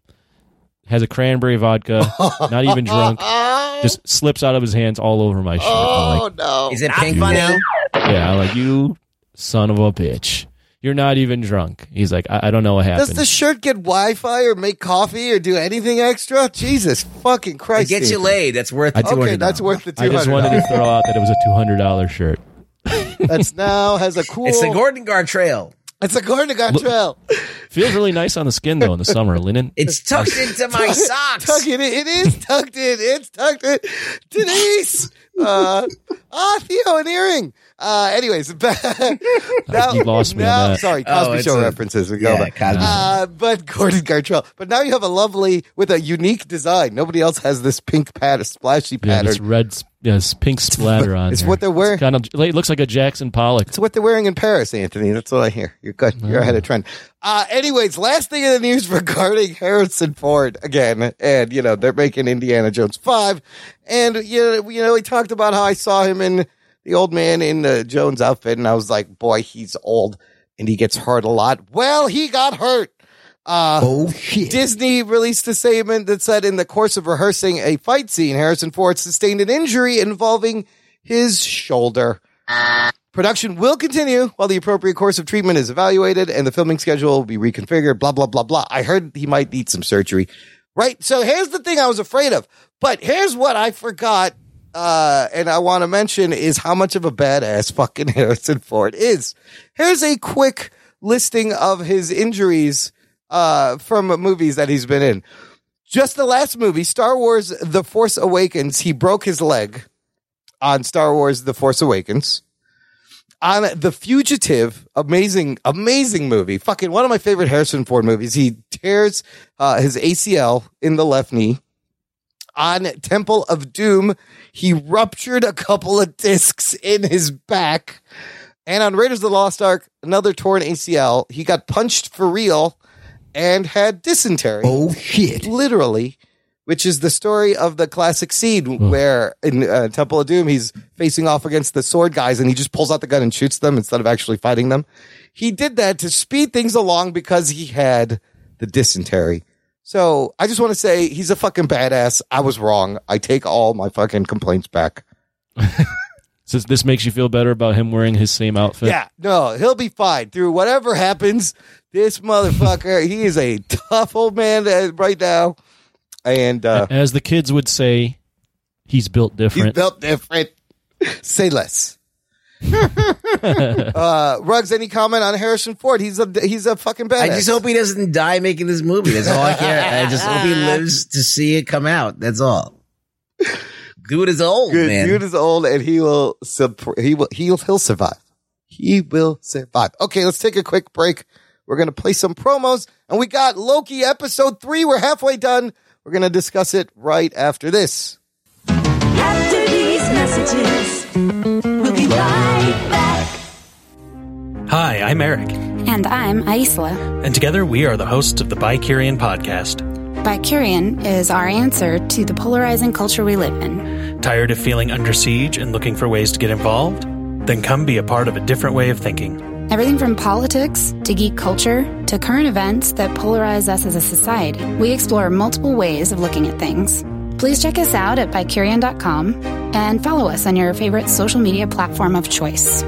has a cranberry vodka, not even drunk, just slips out of his hands all over my shirt. I'm Oh like, no! Is it pink now? yeah, I'm like you son of a bitch. You're not even drunk. He's like, I, I don't know what happened. Does happened. the shirt get Wi-Fi or make coffee or do anything extra? Jesus fucking It Christ! gets you Steve. laid. That's worth the two Okay, hundred. that's worth the two I just wanted to throw out that it was a two hundred dollar shirt. That's now has a cool. It's the Gordon Gartrell. It's a Gordon Gartrell. Feels really nice on the skin though in the summer. Linen. It's tucked into my socks. Tuck it in. It is tucked in. It's tucked in. Denise. Uh, ah, Theo, an earring. Uh, anyways, now, You lost me on now, that. Sorry, Oh, Cosby it's Show a- references. We go Yeah, back. Cosby. Uh, but Gordon Gartrell. But now you have a lovely with a unique design. Nobody else has this pink pattern, splashy Yeah, pattern. this red, s- yes, pink splatter on. It's there. what they're wearing. Kind of, it looks like a Jackson Pollock. It's what they're wearing in Paris, Anthony. That's what I hear. You're good. You're ahead of trend. Uh, anyways, last thing in the news regarding Harrison Ford again, and you know they're making Indiana Jones five, and you know, you know we talked about how I saw him in the old man in the Jones outfit, and I was like, boy, he's old and he gets hurt a lot. Well, he got hurt. Uh, Oh shit. Disney released a statement that said in the course of rehearsing a fight scene, Harrison Ford sustained an injury involving his shoulder. Production will continue while the appropriate course of treatment is evaluated and the filming schedule will be reconfigured, blah, blah, blah, blah. I heard he might need some surgery. Right? So here's the thing I was afraid of. But here's what I forgot, uh, and I want to mention is how much of a badass fucking Harrison Ford is. Here's a quick listing of his injuries, uh, from movies that he's been in. Just the last movie, Star Wars The Force Awakens, he broke his leg on Star Wars The Force Awakens. On The Fugitive, amazing, amazing movie. Fucking one of my favorite Harrison Ford movies. He tears uh, his ACL in the left knee. On Temple of Doom, he ruptured a couple of discs in his back. And on Raiders of the Lost Ark, another torn ACL. He got punched for real and had dysentery Oh shit. literally, which is the story of the classic scene where in uh, Temple of Doom he's facing off against the sword guys and he just pulls out the gun and shoots them instead of actually fighting them. He did that to speed things along because he had the dysentery. So I just want to say he's a fucking badass. I was wrong. I take all my fucking complaints back. So this makes you feel better about him wearing his same outfit. Yeah, no, he'll be fine through whatever happens. This motherfucker, he is a tough old man right now. And uh, As the kids would say, he's built different. He's built different. Say less. uh, Ruggs, any comment on Harrison Ford? He's a he's a fucking badass. I just hope he doesn't die making this movie. That's all I care. I just hope he lives to see it come out. That's all. Dude is old, Good. man. Dude is old, and he will sup- he will he'll he'll survive. He will survive. Okay, let's take a quick break. We're gonna play some promos, and we got Loki episode three. We're halfway done. We're gonna discuss it right after this. After these messages, we'll be right back. Hi, I'm Eric, And I'm Aisla. and together we are the hosts of the Bicurian podcast. Bicurian is our answer to the polarizing culture we live in. Tired of feeling under siege and looking for ways to get involved? Then come be a part of a different way of thinking. Everything from politics to geek culture to current events that polarize us as a society. We explore multiple ways of looking at things. Please check us out at bicurian.com and follow us on your favorite social media platform of choice.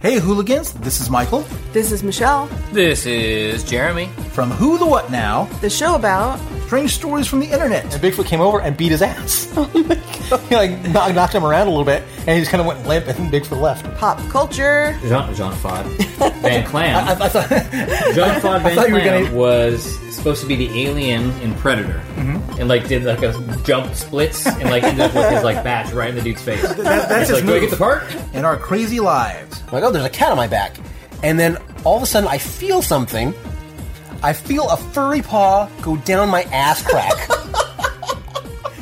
Hey, hooligans, this is Michael This is Michelle, This is Jeremy. from Who the What Now? the show about Strange stories from the internet. And Bigfoot came over and beat his ass. he like knocked, knocked him around a little bit, and he just kind of went limp, and Bigfoot left. pop culture. Jean, Jean Claude Van Clam. I, I thought, Jean Claude I Van thought you were Clam gonna- was supposed to be the alien in Predator, Mm-hmm. and like did like a jump splits and like ended up with his like batch right in the dude's face. that, that's He's his like, do I get the part? In our crazy lives. I'm like, oh, there's a cat on my back, and then all of a sudden I feel something. I feel a furry paw go down my ass crack.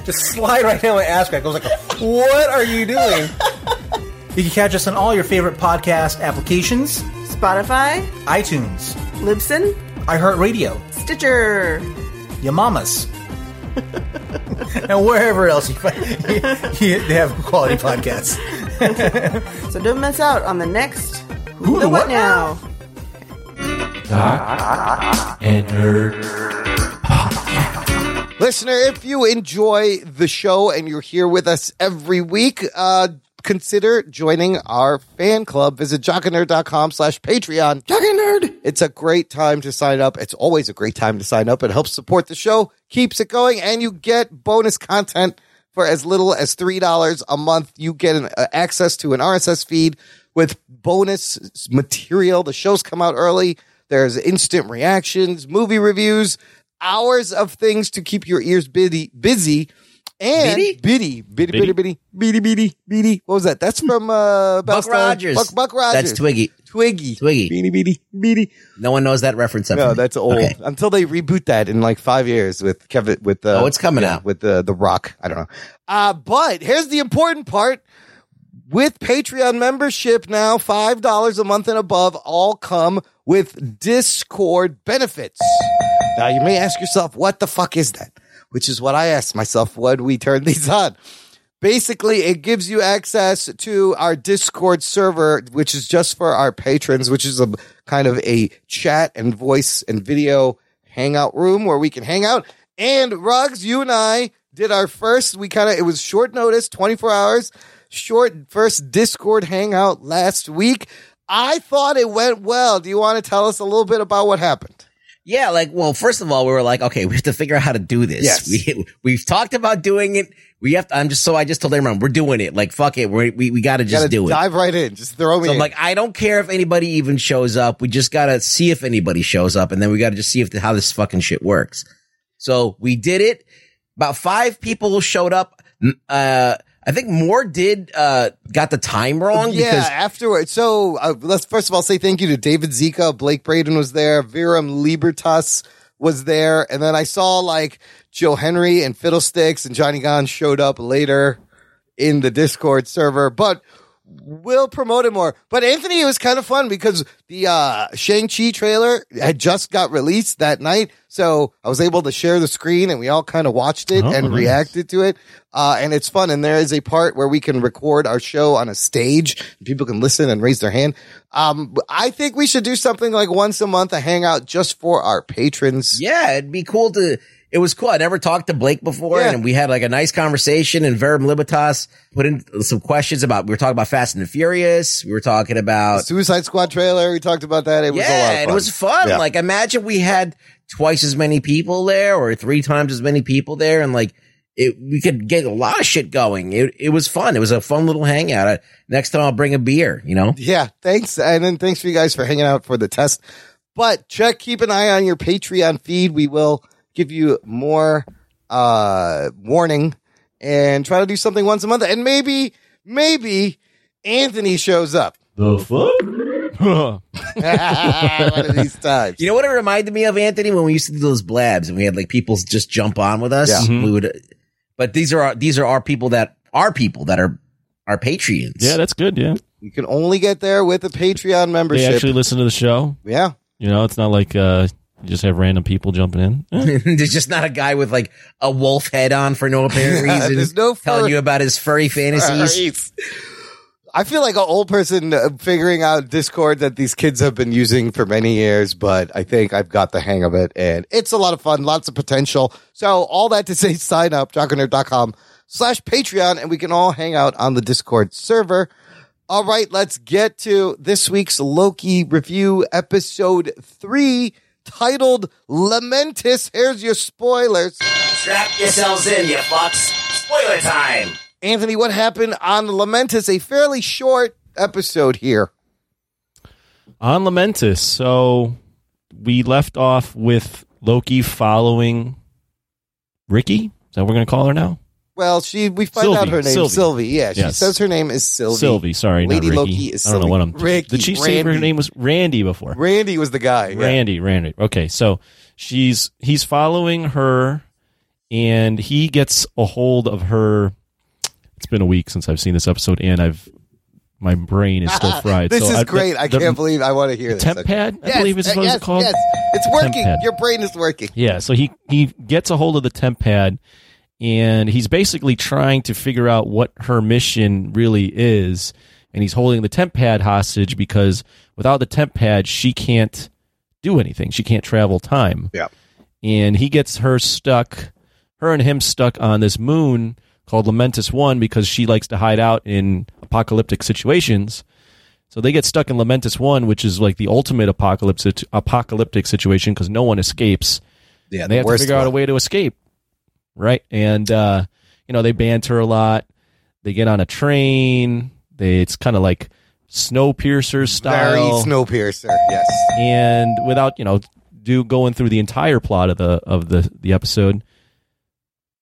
Just slide right down my ass crack. I was like, what are you doing? You can catch us on all your favorite podcast applications Spotify, iTunes, Libsyn, iHeartRadio, Stitcher. your mamas, and wherever else you find you- they have quality podcasts. So don't miss out on the next Who, the, What, Now? Doc and nerd. Listener, if you enjoy the show and you're here with us every week, uh, consider joining our fan club. Visit jockandnerd.com slash Patreon. Nerd. It's a great time to sign up. It's always a great time to sign up. It helps support the show, keeps it going, and you get bonus content for as little as $3 a month. You get an, uh, access to an RSS feed with bonus material. The shows come out early. There's instant reactions, movie reviews, hours of things to keep your ears busy, busy. And Biddy? bitty, bitty, bitty, bitty, bitty, bitty, bitty. What was that? That's from uh, Buck Battlestar- Rogers. Buck, Buck Rogers. That's Twiki. Twiki. Twiki. Beady, beady, beady. No one knows that reference. No, ever. that's old. Okay. Until they reboot that in like five years with Kevin with the Oh, it's coming yeah, out. with the the Rock. I don't know. Uh but here's the important part. With Patreon membership now, five dollars a month and above, all come with Discord benefits. Now you may ask yourself, what the fuck is that? Which is what I asked myself when we turned these on. Basically, it gives you access to our Discord server, which is just for our patrons, which is a kind of a chat and voice and video hangout room where we can hang out. And Ruggs, you and I did our first, we kind of, it was short notice, 24 hours, short first Discord hangout last week. I thought it went well. Do you want to tell us a little bit about what happened? Yeah, like, well, first of all, we were like, okay, we have to figure out how to do this. Yes. We, we've talked about doing it. We have to, I'm just, so I just told everyone, we're doing it. Like, fuck it. We're, we, we gotta just Gotta do it. dive right in. Just throw me So I'm in. like, I don't care if anybody even shows up. We just gotta see if anybody shows up, and then we gotta just see if the, how this fucking shit works. So we did it. About five people showed up. Uh, I think more did uh got the time wrong yeah, because afterwards. So uh, let's first of all say thank you to David Zika. Blake Braden was there. Verum Libertas was there. And then I saw like Joe Henry and Fiddlesticks and Johnny Gon showed up later in the Discord server. But we'll promote it more. But Anthony, it was kind of fun because the uh Shang-Chi trailer had just got released that night. So I was able to share the screen and we all kind of watched it Oh, and nice. reacted to it. Uh, and it's fun. And there is a part where we can record our show on a stage. People can listen and raise their hand. Um, I think we should do something like once a month, a hangout just for our patrons. yeah, it'd be cool to. It was cool. I never talked to Blake before, Yeah. and we had like a nice conversation. And Verum Libertas put in some questions about. We were talking about Fast and the Furious. We were talking The about Suicide Squad trailer. We talked about that. It was a lot of yeah, fun. it was fun. Yeah. Like, imagine we had twice as many people there, or three times as many people there, and like it, we could get a lot of shit going. It it was fun. It was a fun little hangout. I, next time I'll bring a beer. You know. Yeah, thanks. And then thanks for you guys for hanging out for the test. But check, keep an eye on your Patreon feed. We will give you more uh warning and try to do something once a month. And maybe, maybe Anthony shows up. The fuck? One of these times. You know what it reminded me of, Anthony, when we used to do those blabs and we had like people just jump on with us. Yeah. We would, but these are our, these are our people that are people that are our Patreons. yeah, that's good. Yeah, You can only get there with a Patreon membership. they actually listen to the show. yeah. You know, it's not like uh, you just have random people jumping in. Eh, There's just not a guy with like a wolf head on for no apparent reason. There's no telling you about his furry fantasies. I feel like an old person uh, figuring out Discord that these kids have been using for many years, but I think I've got the hang of it and it's a lot of fun, lots of potential. So all that to say, sign up, jockandnerd.com slash Patreon and we can all hang out on the Discord server. All right, let's get to this week's Loki review episode three titled Lamentis. Here's your spoilers. Strap yourselves in, you fucks. Spoiler time. Anthony, what happened on Lamentis? A fairly short episode here. On Lamentis, so we left off with Loki following Ricky. Is that what we're going to call her now? Well, she we find Sylvie, out her name Sylvie. Sylvie. Yeah, she Yes. says her name is Sylvie. Sylvie, sorry, not Lady Ricky. Loki is I don't know what I'm. Ricky, Did she say her Randy. name was Randy before? Randy was the guy. yeah. Randy, Randy. Okay, so she's he's following her, and he gets a hold of her. It's been a week since I've seen this episode, and I've my brain is still fried. this so is I- great. I the- can't believe I want to hear this. temp Okay. pad, I believe is uh, what yes, it's called. Yes, it's working. pad. Your brain is working. Yeah, so he he gets a hold of the temp pad and he's basically trying to figure out what her mission really is and he's holding the temp pad hostage because without the temp pad she can't do anything. She can't travel time. Yeah. And he gets her stuck her and him stuck on this moon called Lamentis 1 because she likes to hide out in apocalyptic situations. So they get stuck in Lamentis 1, which is like the ultimate apocalypse apocalyptic situation because no one escapes. Yeah, And the they have to figure out a way to escape. Right? And uh, you know, they banter a lot. They get on a train. They it's kind of like Snowpiercer Very style. Snowpiercer. Yes. and without, you know, do going through the entire plot of the of the the episode,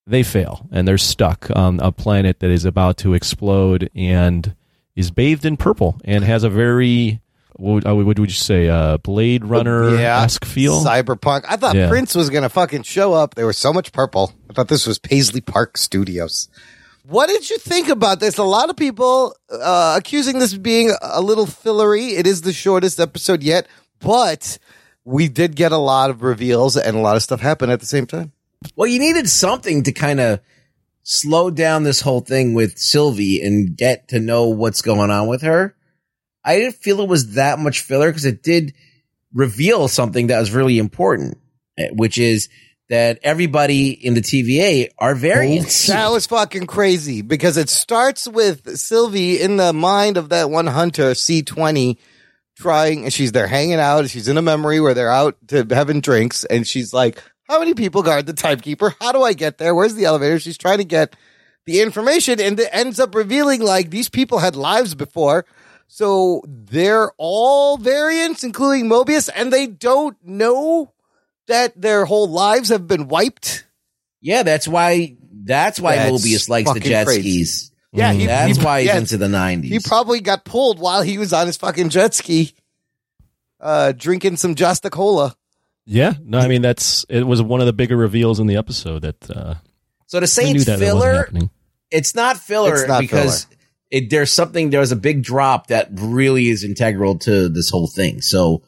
they fail and they're stuck on a planet that is about to explode and is bathed in purple and has a very what would, uh, what would you say uh, Blade Runner esque feel. Cyberpunk. I thought Yeah. Prince was gonna fucking show up. There was so much purple. I thought this was Paisley Park Studios. What did you think about this? A lot of people uh, accusing this of being a little fillery. It is the shortest episode yet, but we did get a lot of reveals and a lot of stuff happen at the same time. Well, you needed something to kind of slow down this whole thing with Sylvie and get to know what's going on with her. I didn't feel it was that much filler because it did reveal something that was really important, eh, which is that everybody in the TVA are variants. That was fucking crazy because it starts with Sylvie in the mind of that one hunter, C20, trying, and she's there hanging out. She's in a memory where they're out to having drinks, and she's like, How many people guard the timekeeper? How do I get there? Where's the elevator? She's trying to get the information, and it ends up revealing like these people had lives before. So they're all variants, including Mobius, and they don't know that their whole lives have been wiped. Yeah, that's why. That's why That's Mobius likes the fucking jet crazy. skis. Yeah, he- that's he- why he's yeah. into the nineties. He probably got pulled while he was on his fucking jet ski, uh, drinking some Josta Cola. Yeah, no, I mean that's it was one of the bigger reveals in the episode that uh, So to say it's that it filler, it's not filler It's not because it, there's something there's a big drop that really is integral to this whole thing. So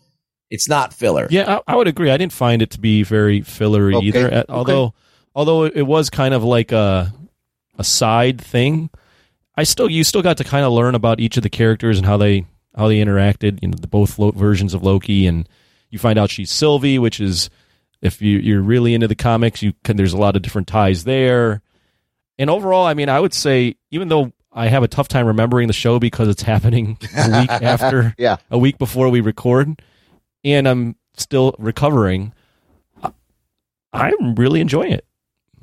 it's not filler. Yeah, I, I would agree. I didn't find it to be very fillery Okay, either. Okay. Although, although it was kind of like a a side thing, I still you still got to kind of learn about each of the characters and how they how they interacted. You know, the both lo- versions of Loki, and you find out she's Sylvie, which is if you, you're really into the comics, you can. There's a lot of different ties there. And overall, I mean, I would say even though I have a tough time remembering the show because it's happening a week after, Yeah. a week before we record, and I'm still recovering. I- I'm really enjoying it.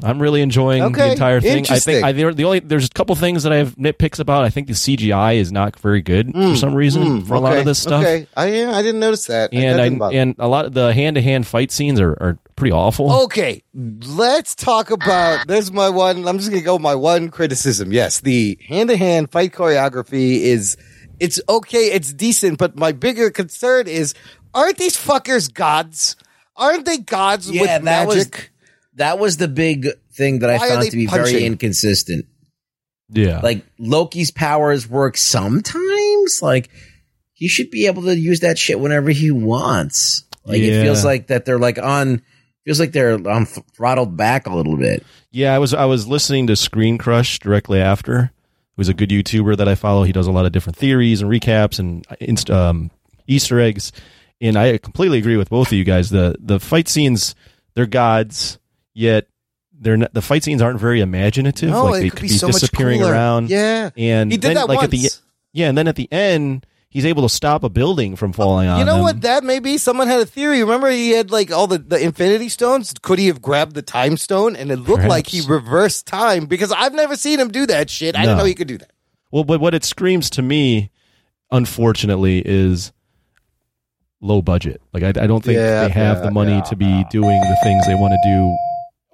I'm really enjoying the entire thing. I think I, there, the only there's a couple things that I have nitpicks about. I think the CGI is not very good for Mm, some reason mm, for a lot of this stuff. Okay, I yeah, I didn't notice that. And I, me. and a lot of the hand to hand fight scenes are, are pretty awful. Okay, let's talk about. There's my one. I'm just gonna go with my one criticism. Yes, the hand to hand fight choreography is. It's okay. It's decent, but my bigger concern is: aren't these fuckers gods? Aren't they gods Yeah, with that magic? was that was the big thing that I Why found to be punching? very inconsistent. Yeah. Like Loki's powers work sometimes. Like he should be able to use that shit whenever he wants. Like it feels like that they're like on feels like they're on th- throttled back a little bit. Yeah, I was I was listening to Screen Crush directly after. Who's a good YouTuber that I follow. He does a lot of different theories and recaps and inst- um, Easter eggs. And I completely agree with both of you guys. The the fight scenes, they're gods, yet they're not, the fight scenes aren't very imaginative. No, like it they could could be be, so disappearing cooler. around. Yeah. and He did then, that like at the once. yeah, and then at the end, he's able to stop a building from falling on You know them. what that may be? Someone had a theory. Remember, he had like all the, the Infinity Stones. Could he have grabbed the Time Stone and it looked like he reversed time? Because I've never seen him do that shit. I didn't know he could do that. Well, but what it screams to me, unfortunately, is low budget. Like I, I don't think Yeah, they have yeah, the money to be doing the things they want to do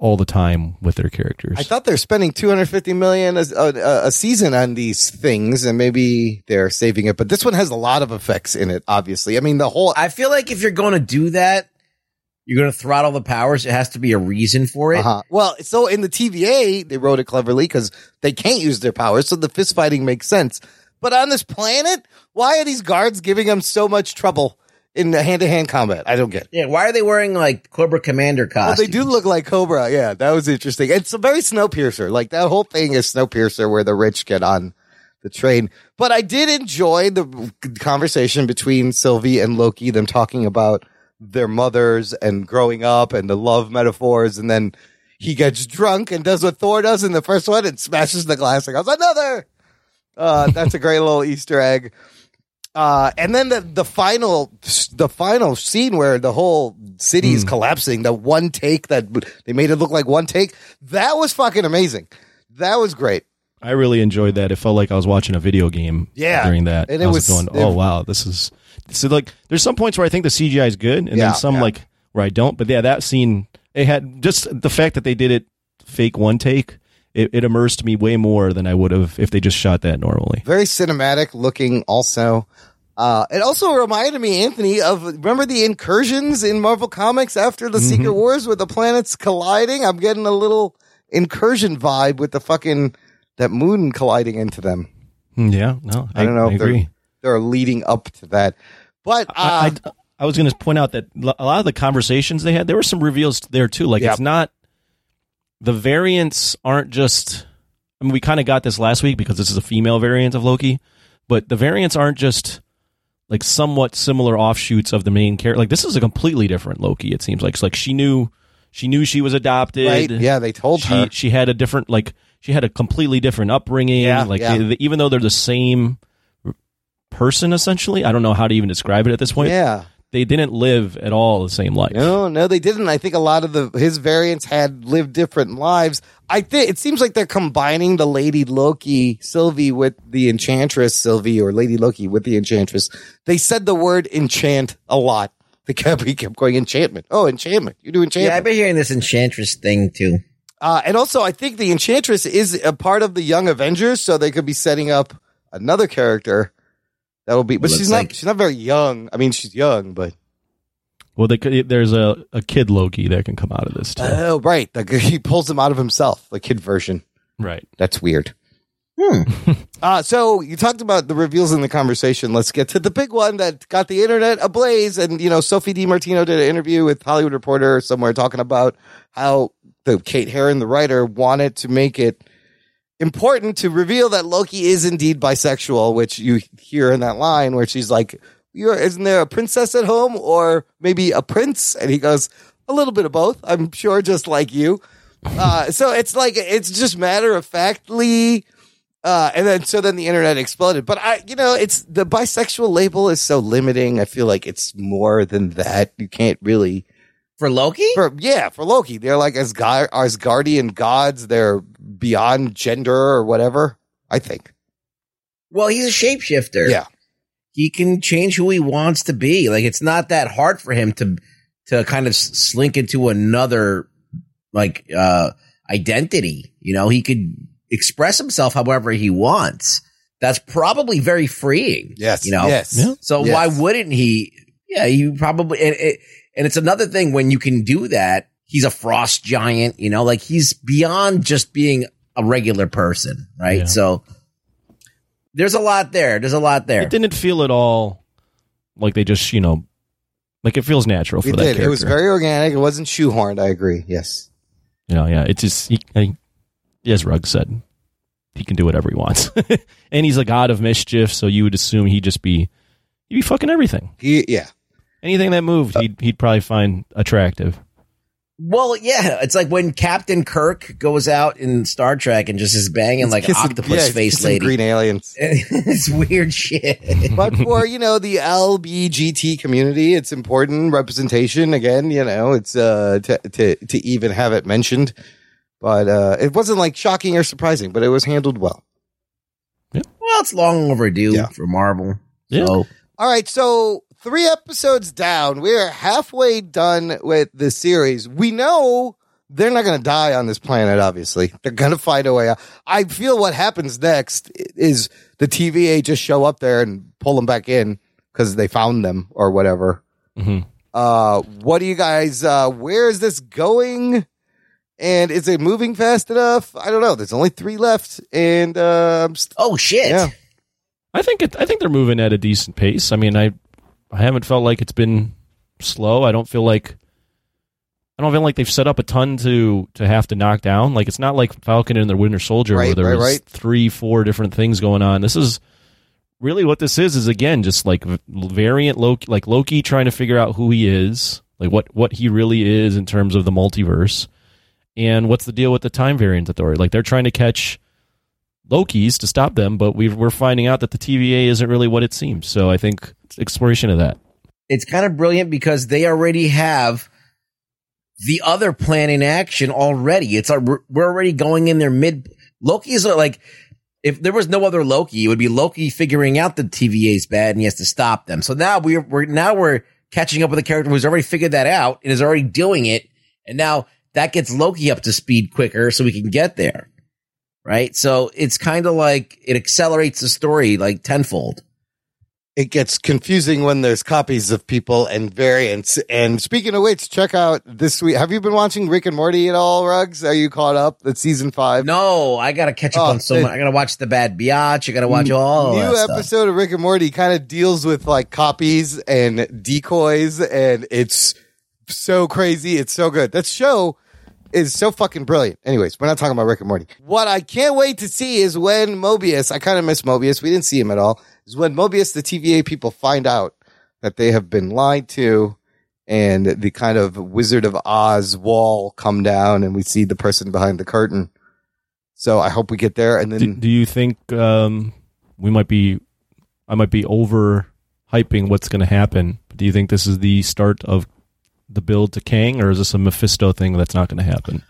all the time with their characters. I thought they're spending 250 million a, a, a season on these things, and maybe they're saving it. But this one has a lot of effects in it. Obviously, I mean the whole. I feel like if you're going to do that, you're going to throttle the powers. It has to be a reason for it. Uh-huh. Well, so in the TVA, they wrote it cleverly because they can't use their powers, so the fist fighting makes sense. But on this planet, why are these guards giving them so much trouble in hand to hand combat? I don't get it. Yeah, why are they wearing like Cobra Commander Well, costumes? they do look like Cobra. Yeah, that was interesting. It's a very Snowpiercer. Like that whole thing is Snowpiercer where the rich get on the train. But I did enjoy the conversation between Sylvie and Loki, them talking about their mothers and growing up and the love metaphors. And then he gets drunk and does what Thor does in the first one and smashes the glass and goes, another. Uh, that's a great little Easter egg. Uh, and then the, the final, the final scene where the whole city is collapsing, the one take that they made it look like one take, that was fucking amazing. That was great. I really enjoyed that. It felt like I was watching a video game. Yeah. during that, And I it was, was- going, "Oh wow, this is." So like, there's some points where I think the CGI is good, and Yeah, then some yeah. like where I don't. But yeah, that scene it had just the fact that they did it fake one take. It, it immersed me way more than I would have if they just shot that normally. Very cinematic looking also. Uh, it also reminded me, Anthony, of remember the incursions in Marvel Comics after the Secret Wars with the planets colliding? I'm getting a little incursion vibe with the fucking that moon colliding into them. Hmm, Yeah, no, I, don't know I if agree. they're, they're leading up to that. But uh, I, I, I was going to point out that a lot of the conversations they had, there were some reveals there too. Like it's not the variants aren't just. I mean, we kind of got this last week because this is a female variant of Loki, but the variants aren't just like somewhat similar offshoots of the main character. Like this is a completely different Loki. It seems like it's like she knew she knew she was adopted. Right. Yeah, they told she, her. She had a different like she had a completely different upbringing. Yeah, like yeah. they- even though they're the same person essentially, I don't know how to even describe it at this point yeah. They didn't live at all the same life. No, no, they didn't. I think a lot of the his variants had lived different lives. I think it seems like they're combining the Lady Loki Sylvie with the Enchantress Sylvie or Lady Loki with the Enchantress. They said the word enchant a lot. They kept he kept going enchantment. Oh, enchantment. You do enchantment. yeah, I've been hearing this Enchantress thing too. Uh, and also, I think the Enchantress is a part of the Young Avengers, so they could be setting up another character that will be. But Well, she's not. like- she's not very young. I mean, she's young, but Well, they could, there's a, a kid Loki that can come out of this too. oh, right. The, he pulls him out of himself, the kid version. right. That's weird. uh, so you talked about the reveals in the conversation. Let's get to the big one that got the internet ablaze. And, you know, Sophie DiMartino did an interview with Hollywood Reporter somewhere talking about how the Kate Herron, the writer, wanted to make it important to reveal that Loki is indeed bisexual, which you hear in that line where she's like, You're, isn't there a princess at home or maybe a prince? And he goes, a little bit of both. I'm sure just like you. Uh, so it's like, it's just matter of factly. Uh, and then, so then the internet exploded. But I, you know, it's the bisexual label is so limiting. I feel like it's more than that. You can't really. For Loki? For, yeah, for Loki. They're like Asgard, Asgardian gods. They're beyond gender or whatever, I think. Well, he's a shapeshifter. Yeah. He can change who he wants to be. Like it's not that hard for him to to kind of slink into another like uh identity. You know, he could express himself however he wants. That's probably very freeing. Yes. You know. Yes. So Yes. why wouldn't he? Yeah, he probably and it, and it's another thing when you can do that. He's a frost giant, you know, like he's beyond just being a regular person, right? Yeah. So there's a lot there. There's a lot there. It didn't feel at all like they just, you know, like it feels natural for It that did. character. It was very organic. It wasn't shoehorned. I agree. Yes. you know, yeah. It's just, he, I, as Rugg said, he can do whatever he wants. and he's a god of mischief, so you would assume he'd just be, he'd be fucking everything. He, yeah. Anything that moved, he'd, he'd probably find attractive. Well, yeah, it's like when Captain Kirk goes out in Star Trek and just is banging like an Kissing- octopus yeah, face kissing lady. Green aliens. it's weird shit. but for you know the LBGT community, it's important representation. Again, you know, it's uh to to to even have it mentioned, but uh it wasn't like shocking or surprising, but it was handled well. Yeah. well, it's long overdue for Marvel. Yeah. So All right, so three episodes down, we are halfway done with the series. We know they're not going to die on this planet. Obviously, they're going to find a way out. I feel what happens next is the TVA just show up there and pull them back in because they found them or whatever. Mhm. Uh, what do you guys? Uh, where is this going? And is it moving fast enough? I don't know. There's only three left, and uh, I'm st- oh shit! Yeah, I think it, I think they're moving at a decent pace. I mean, I I haven't felt like it's been slow. I don't feel like I don't feel like they've set up a ton to to have to knock down. Like it's not like Falcon and the Winter Soldier where Right, there right, was right. three, four different things going on. This is really what this is. Is again just like variant Loki, like Loki trying to figure out who he is, like what what he really is in terms of the multiverse, and what's the deal with the time variant authority. Like they're trying to catch Loki's to stop them, but we we're finding out that the TVA isn't really what it seems. So I think it's exploration of that. It's kind of brilliant because they already have the other plan in action already. It's a, we're already going in there mid. Loki's is like if there was no other Loki, it would be Loki figuring out the TVA is bad and he has to stop them. So now we're we're now we're catching up with a character who's already figured that out and is already doing it, and now that gets Loki up to speed quicker so we can get there. Right. So it's kind of like it accelerates the story like tenfold. it gets confusing when there's copies of people and variants. And speaking of which, check out this week. Have you been watching Rick and Morty at all, Rugs? Are you caught up? That's season five. No, I gotta catch up Oh, on so much. I gotta watch the Bad Biatch. I gotta watch all New that stuff. episode of Rick and Morty kind of deals with like copies and decoys, and it's so crazy. It's so good. That show is so fucking brilliant. Anyways, we're not talking about Rick and Morty. What I can't wait to see is when Mobius, I kind of miss Mobius. We didn't see him at all. Is when Mobius, the TVA people find out that they have been lied to and the kind of Wizard of Oz wall come down and we see the person behind the curtain. So I hope we get there. And then Do, do you think um, we might be? I might be over hyping what's going to happen. Do you think this is the start of the build to Kang, or is this a Mephisto thing that's not going to happen?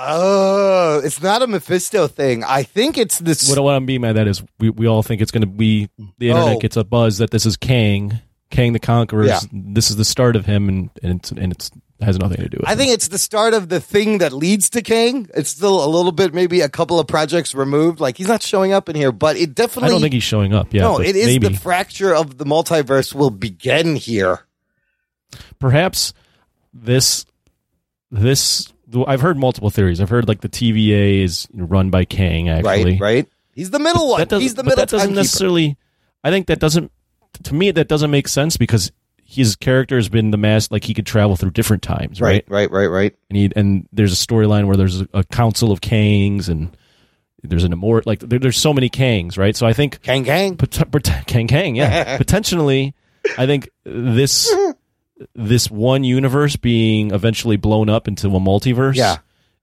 Oh, it's not a Mephisto thing. I think it's this. What, what I'm being by that is we, we all think it's going to be the internet Oh. gets a buzz that this is Kang, Kang the Conqueror. Yeah. This is the start of him, and and it's and it's has nothing to do with. I think it's the start of the thing that leads to Kang. It's still a little bit, maybe a couple of projects removed. Like he's not showing up in here, but it definitely. I don't think he's showing up. Yeah, no, it is maybe. the fracture of the multiverse will begin here. perhaps this this I've heard multiple theories. I've heard like the TVA is run by Kang actually. Right, right. He's the middle one. He's the middle. but that doesn't necessarily. I think that doesn't. To me, that doesn't make sense because his character has been the mass. Like he could travel through different times, right? Right, right, right, right. And he and there's a storyline where there's a, a council of Kangs and there's an immortal. like there, there's so many Kangs, right? So I think Kang Kang, pot- pot- Kang Kang, yeah. Potentially, I think this this one universe being eventually blown up into a multiverse, Yeah.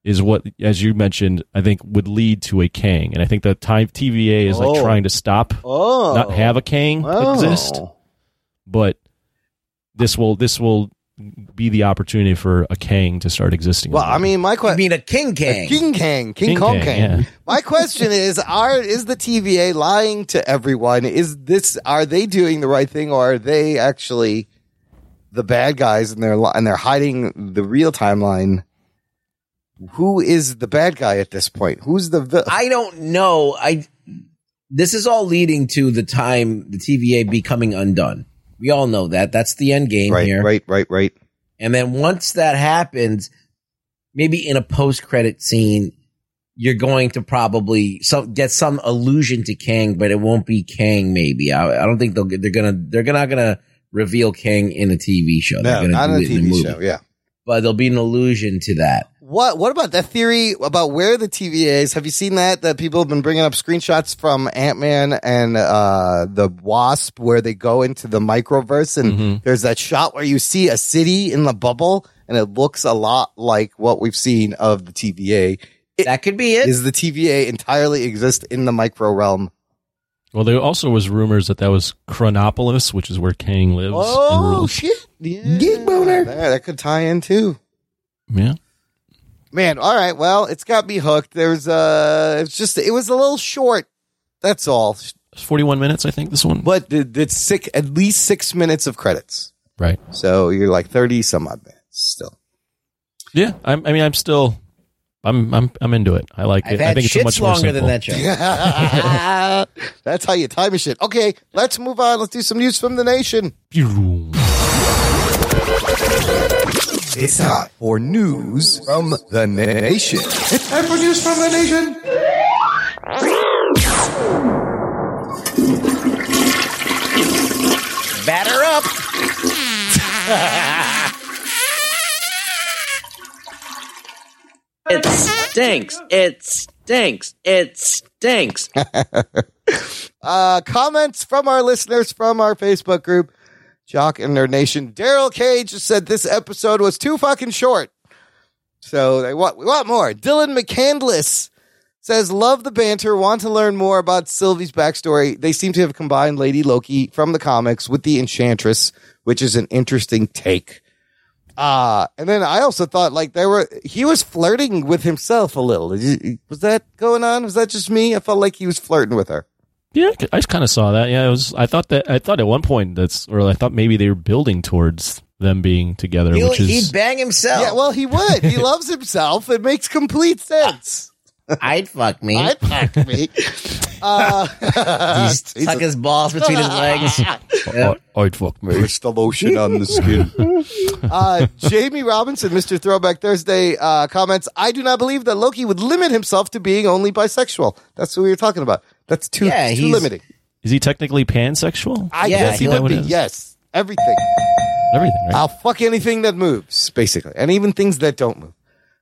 is what, as you mentioned, I think would lead to a Kang, and I think the time TVA is Oh. like trying to stop, Oh. not have a Kang Oh. exist, but this will this will be the opportunity for a Kang to start existing. Well, I mean, my question. mean a King Kang? King Kang, King, King Kong Kang, Kang. yeah. My question is: Are is the TVA lying to everyone? Is this are they doing the right thing, or are they actually the bad guys and they're and they're hiding the real timeline? Who is the bad guy at this point? Who's the vi- I don't know. I this is all leading to the time the TVA becoming undone. We all know that. That's the end game right, here. right, right, right. And then once that happens, maybe in a post credit scene, you're going to probably some get some allusion to Kang, but it won't be Kang. Maybe I, I don't think they'll. They're gonna they're not gonna reveal Kang in a TV show. They're No, not do in a it in TV show. Yeah. but there'll be an allusion to that. What What about that theory about where the TVA is? Have you seen that? That people have been bringing up screenshots from Ant Man and uh, the Wasp, where they go into the microverse, and Mm-hmm. there's that shot where you see a city in the bubble, and it looks a lot like what we've seen of the TVA. that could be it. Is the TVA entirely exist in the micro realm? Well, there also was rumors that that was Chronopolis, which is where Kang lives. Oh rules. shit! Yeah, boner. that could tie in too. yeah. Man, all right. Well, it's got me hooked. There's uh it's just it was a little short. That's all. It's 41 minutes, I think. This one, But it's six at least six minutes of credits. right? So you're like thirty some odd minutes still. Yeah, I'm, I mean, I'm still, I'm, I'm, I'm into it. I like I've it. I had think it's a shits much more longer than simple. that show. That's how you time a shit. Okay, let's move on. Let's do some news from the nation. It's time for news from the nation. It's time for news from the nation. Batter up. It stinks. It stinks. It stinks. uh, comments from our listeners from our Facebook group, Jock and Nerd Nation. Daryl Cage said this episode was too fucking short. So they want, we want more. Dylan McCandless says, love the banter, want to learn more about Sylvie's backstory. They seem to have combined Lady Loki from the comics with the Enchantress, which is an interesting take. Uh, and then I also thought like there were, he was flirting with himself a little. Was that going on? Was that just me? I felt like he was flirting with her. Yeah, I just kind of saw that. Yeah, it was. I thought that. I thought at one point that's, or I thought maybe they were building towards them being together, He'll, which is he'd bang himself. Yeah, well, he would. He loves himself. It makes complete sense. I'd fuck me. I'd fuck me. Uh, He's stuck his balls between his legs. I- I'd fuck me. Push the lotion on the skin. uh, Jamie Robinson, Mr. Throwback Thursday, uh, comments, I do not believe that Loki would limit himself to being only bisexual. That's what we were talking about. That's too, Yeah, too he's- limiting. Is he technically pansexual? I Yeah, guess he would be. Yes. Everything. Everything. Right? I'll fuck anything that moves, basically, and even things that don't move.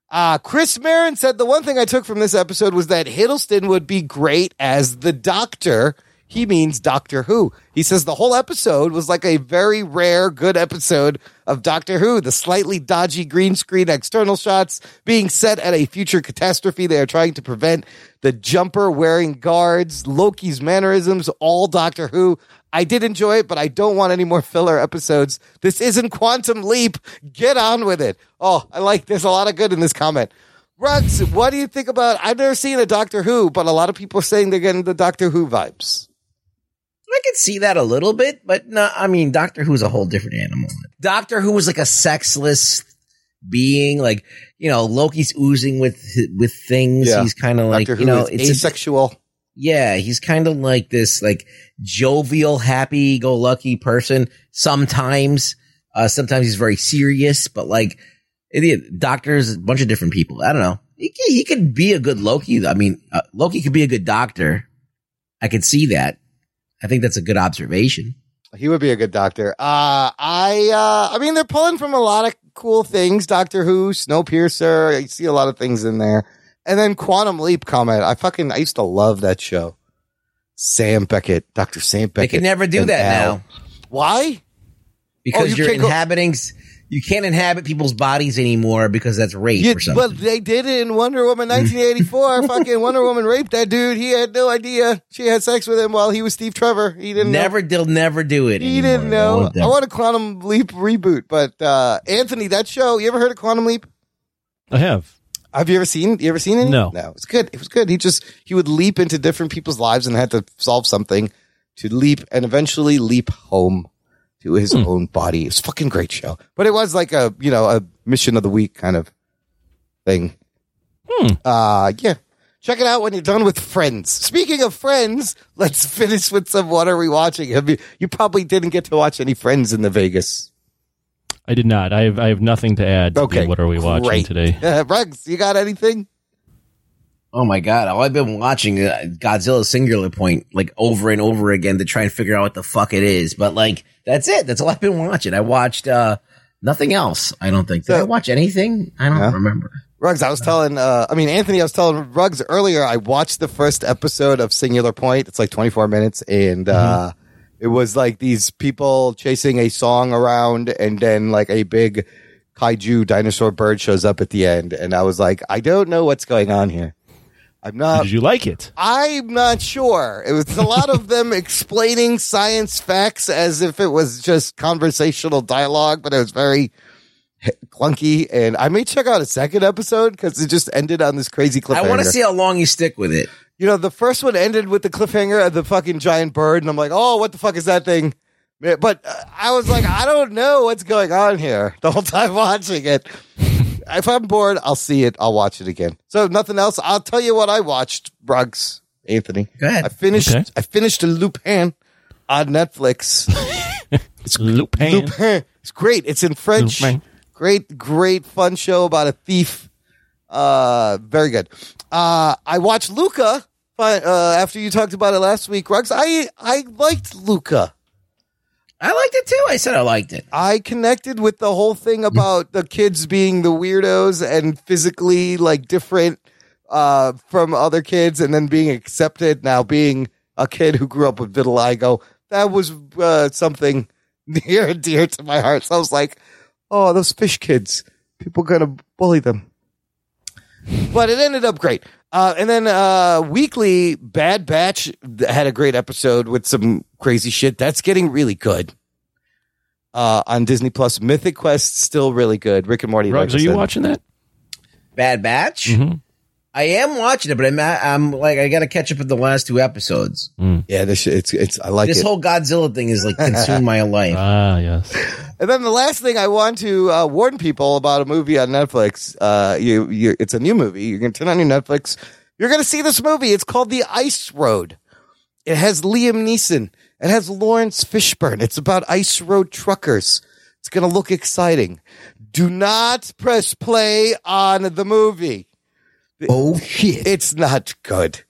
Uh, Chris Marin said the one thing I took from this episode was that Hiddleston would be great as the Doctor. He means Doctor Who. He says the whole episode was like a very rare, good episode of Doctor Who. The slightly dodgy green screen external shots being set at a future catastrophe they are trying to prevent. The jumper wearing guards, Loki's mannerisms, all Doctor Who. I did enjoy it, but I don't want any more filler episodes. This isn't Quantum Leap. Get on with it. Oh, I like, there's a lot of good in this comment. Rugs, what do you think about, I've never seen a Doctor Who, but a lot of people are saying they're getting the Doctor Who vibes. I could see that a little bit, but no, I mean, Doctor Who's a whole different animal. Doctor Who was like a sexless being, like, you know, Loki's oozing with, with things. Yeah. He's kind of like, Doctor you Who know, it's a- asexual. Yeah, he's kind of like this, like, jovial, happy go lucky person. Sometimes, uh, sometimes he's very serious, but like, it, doctors, a bunch of different people. I don't know. He, c- he could be a good Loki. I mean, uh, Loki could be a good doctor. I could see that. I think that's a good observation. He would be a good doctor. Uh, I, uh, I mean, they're pulling from a lot of cool things. Doctor Who, Snowpiercer. I see a lot of things in there. And then Quantum Leap comment. I fucking, I used to love that show. Sam Beckett, Dr. Sam Beckett. They can never do that Al. now Why? because Oh, you you're can't go- inhabiting. you can't inhabit people's bodies anymore because that's rape You, or something. but they did it in Wonder Woman 1984. fucking Wonder Woman raped that dude. He had no idea she had sex with him while he was Steve Trevor. He didn't know. never, they'll never do it. He anymore. didn't know. I want a Quantum Leap reboot, but uh Anthony, that show. You ever heard of Quantum Leap? I have. Have you ever seen? You ever seen it? No. no. It's good. It was good. He just he would leap into different people's lives and had to solve something to leap and eventually leap home to his Hmm. own body. It's a fucking great show, but it was like a you know a mission of the week kind of thing. Hmm. Uh yeah. Check it out when you're done with Friends. Speaking of Friends, let's finish with some. What are we watching? Have you? You probably didn't get to watch any Friends in the Vegas. I did not. I have. I have nothing to add. To Okay, the what are we watching great. today? Uh, Rex, you got anything? Oh my god! All I've been watching uh, Godzilla Singular Point like over and over again to try and figure out what the fuck it is. But like that's it. That's all I've been watching. I watched uh nothing else. I don't think. Did I watch anything? I don't Yeah. remember. Rugs, I was telling, uh, I mean, Anthony, I was telling Rugs earlier, I watched the first episode of Singular Point. It's like 24 minutes and, uh, it was like these people chasing a song around and then like a big kaiju dinosaur bird shows up at the end. And I was like, I don't know what's going on here. I'm not. Did you like it? I'm not sure. It was a lot of them explaining science facts as if it was just conversational dialogue, but it was very clunky. And I may check out a second episode because it just ended on this crazy cliffhanger. I want to see how long you stick with it. You know, the first one ended with the cliffhanger of the fucking giant bird, and I'm like, oh, what the fuck is that thing? But uh, I was like, I don't know what's going on here the whole time watching it. if I'm bored, I'll see it. I'll watch it again. So if nothing else. I'll tell you what I watched, Brugs, Anthony. Go ahead. I finished. Okay. I finished a Lupin on Netflix. It's Lupin. Lupin. It's great. It's in French. Lupin. Great, great, fun show about a thief. Uh, very good. Uh, I watched Luca. Uh, after you talked about it last week, Ruggs, I I liked Luca. I liked it too. I said I liked it. I connected with the whole thing about the kids being the weirdos and physically like different uh, from other kids, and then being accepted. Now being a kid who grew up with vitiligo, that was uh, something near and dear to my heart. So I was like, "Oh, those fish kids! People gonna bully them." But it ended up great. Uh, and then uh, weekly, Bad Batch had a great episode with some crazy shit. That's getting really good uh, on Disney Plus. Mythic Quest still really good. Rick and Morty. Ruggs, like are you watching that? Bad Batch. Mhm. I am watching it, but I'm I'm like I got to catch up with the last two episodes. Yeah, this shit, it's it's I like this it. whole Godzilla thing is like consumed my life. Ah, yes. and then the last thing I want to uh, warn people about a movie on Netflix. Uh, you, you, it's a new movie. You're gonna turn on your Netflix. You're gonna see this movie. It's called The Ice Road. It has Liam Neeson. It has Laurence Fishburne. It's about ice road truckers. It's gonna look exciting. Do not press play on the movie. Oh shit! It's not good.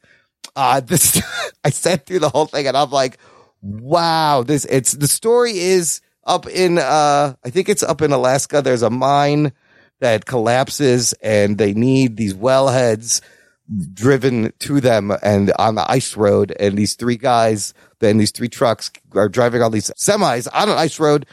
Uh this I sat through the whole thing and I'm like, wow, this it's the story is up in uh I think it's up in Alaska. There's a mine that collapses and they need these wellheads driven to them and on the ice road and these three guys then these three trucks are driving all these semis on an ice road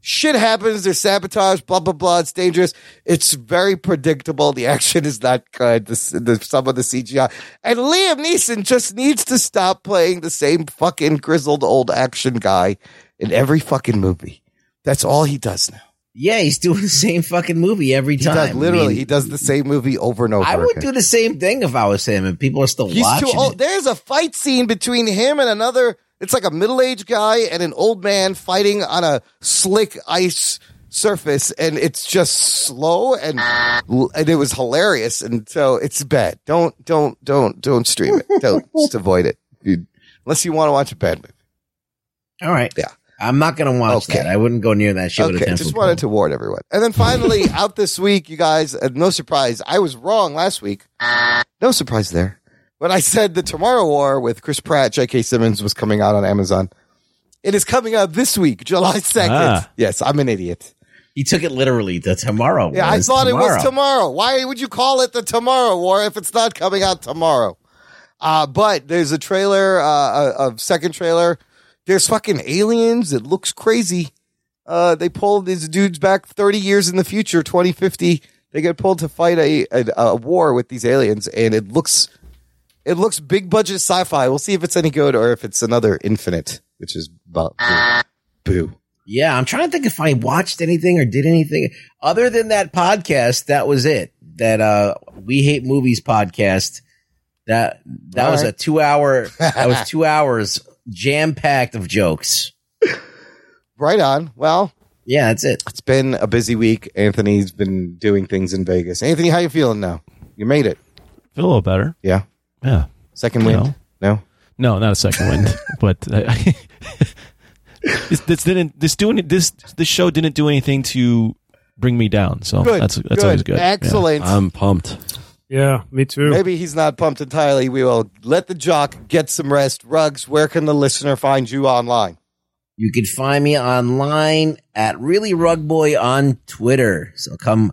shit happens. There's sabotage, blah, blah, blah. It's dangerous. It's very predictable. The action is not good. The, the, some of the CGI. And Liam Neeson just needs to stop playing the same fucking grizzled old action guy in every fucking movie. That's all he does now. Yeah, he's doing the same fucking movie every He time. does, literally, I mean, he does the same movie over and over. I would again. do the same thing if I was him, and people are still He's watching. too old. it. There's a fight scene between him and another. It's like a middle aged guy and an old man fighting on a slick ice surface, and it's just slow and and it was hilarious. And so it's bad. Don't don't don't don't stream it. Don't just avoid it, You- unless you want to watch a bad movie. All right. Yeah. I'm not going to watch Okay. that. I wouldn't go near that shit with Okay, just wanted to warn everyone. And then finally, out this week, you guys, uh, no surprise, I was wrong last week. No surprise there. When I said the Tomorrow War with Chris Pratt, J.K. Simmons was coming out on Amazon. It is coming out this week, July 2nd. Ah. Yes, I'm an idiot. He took it literally the tomorrow. War. Yeah, I was thought it was tomorrow. Why would you call it the Tomorrow War if it's not coming out tomorrow? Uh, but there's a trailer, uh, a, a second trailer. There's fucking aliens. It looks crazy. Uh, they pulled these dudes back 30 years in the future, 2050. They get pulled to fight a, a, a war with these aliens, and it looks, it looks big budget sci-fi. We'll see if it's any good or if it's another Infinite, which is about boo. Yeah, I'm trying to think if I watched anything or did anything other than that podcast. That was it. That uh, we hate movies podcast. That that All was right. a two hour. that was two hours jam packed of jokes. Right on. Well, Yeah, that's it. It's been a busy week. Anthony's been doing things in Vegas. Anthony, how you feeling now? You made it. Feel a little better. Yeah. Yeah. Second You wind? know. No. No, not a second wind. but uh, this, this didn't this doing this this show didn't do anything to bring me down. So Good, that's that's good, always good. Yeah. excellent. I'm pumped. Yeah, me too. Maybe he's not pumped entirely. We will let the jock get some rest. Rugs, where can the listener find you online? You can find me online at Really Rug Boy on Twitter. So come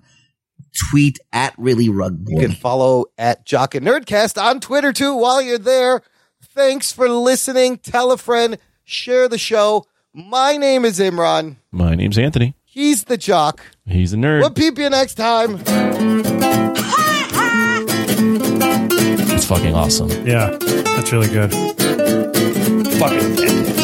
tweet at Really Rug You can follow at Jock and Nerdcast on Twitter too while you're there. Thanks for listening. Tell a friend. Share the show. My name is Imran. My name's Anthony. He's the jock. He's a nerd. We'll peep you next time. It's fucking awesome. Yeah, that's really good. Fucking fantastic.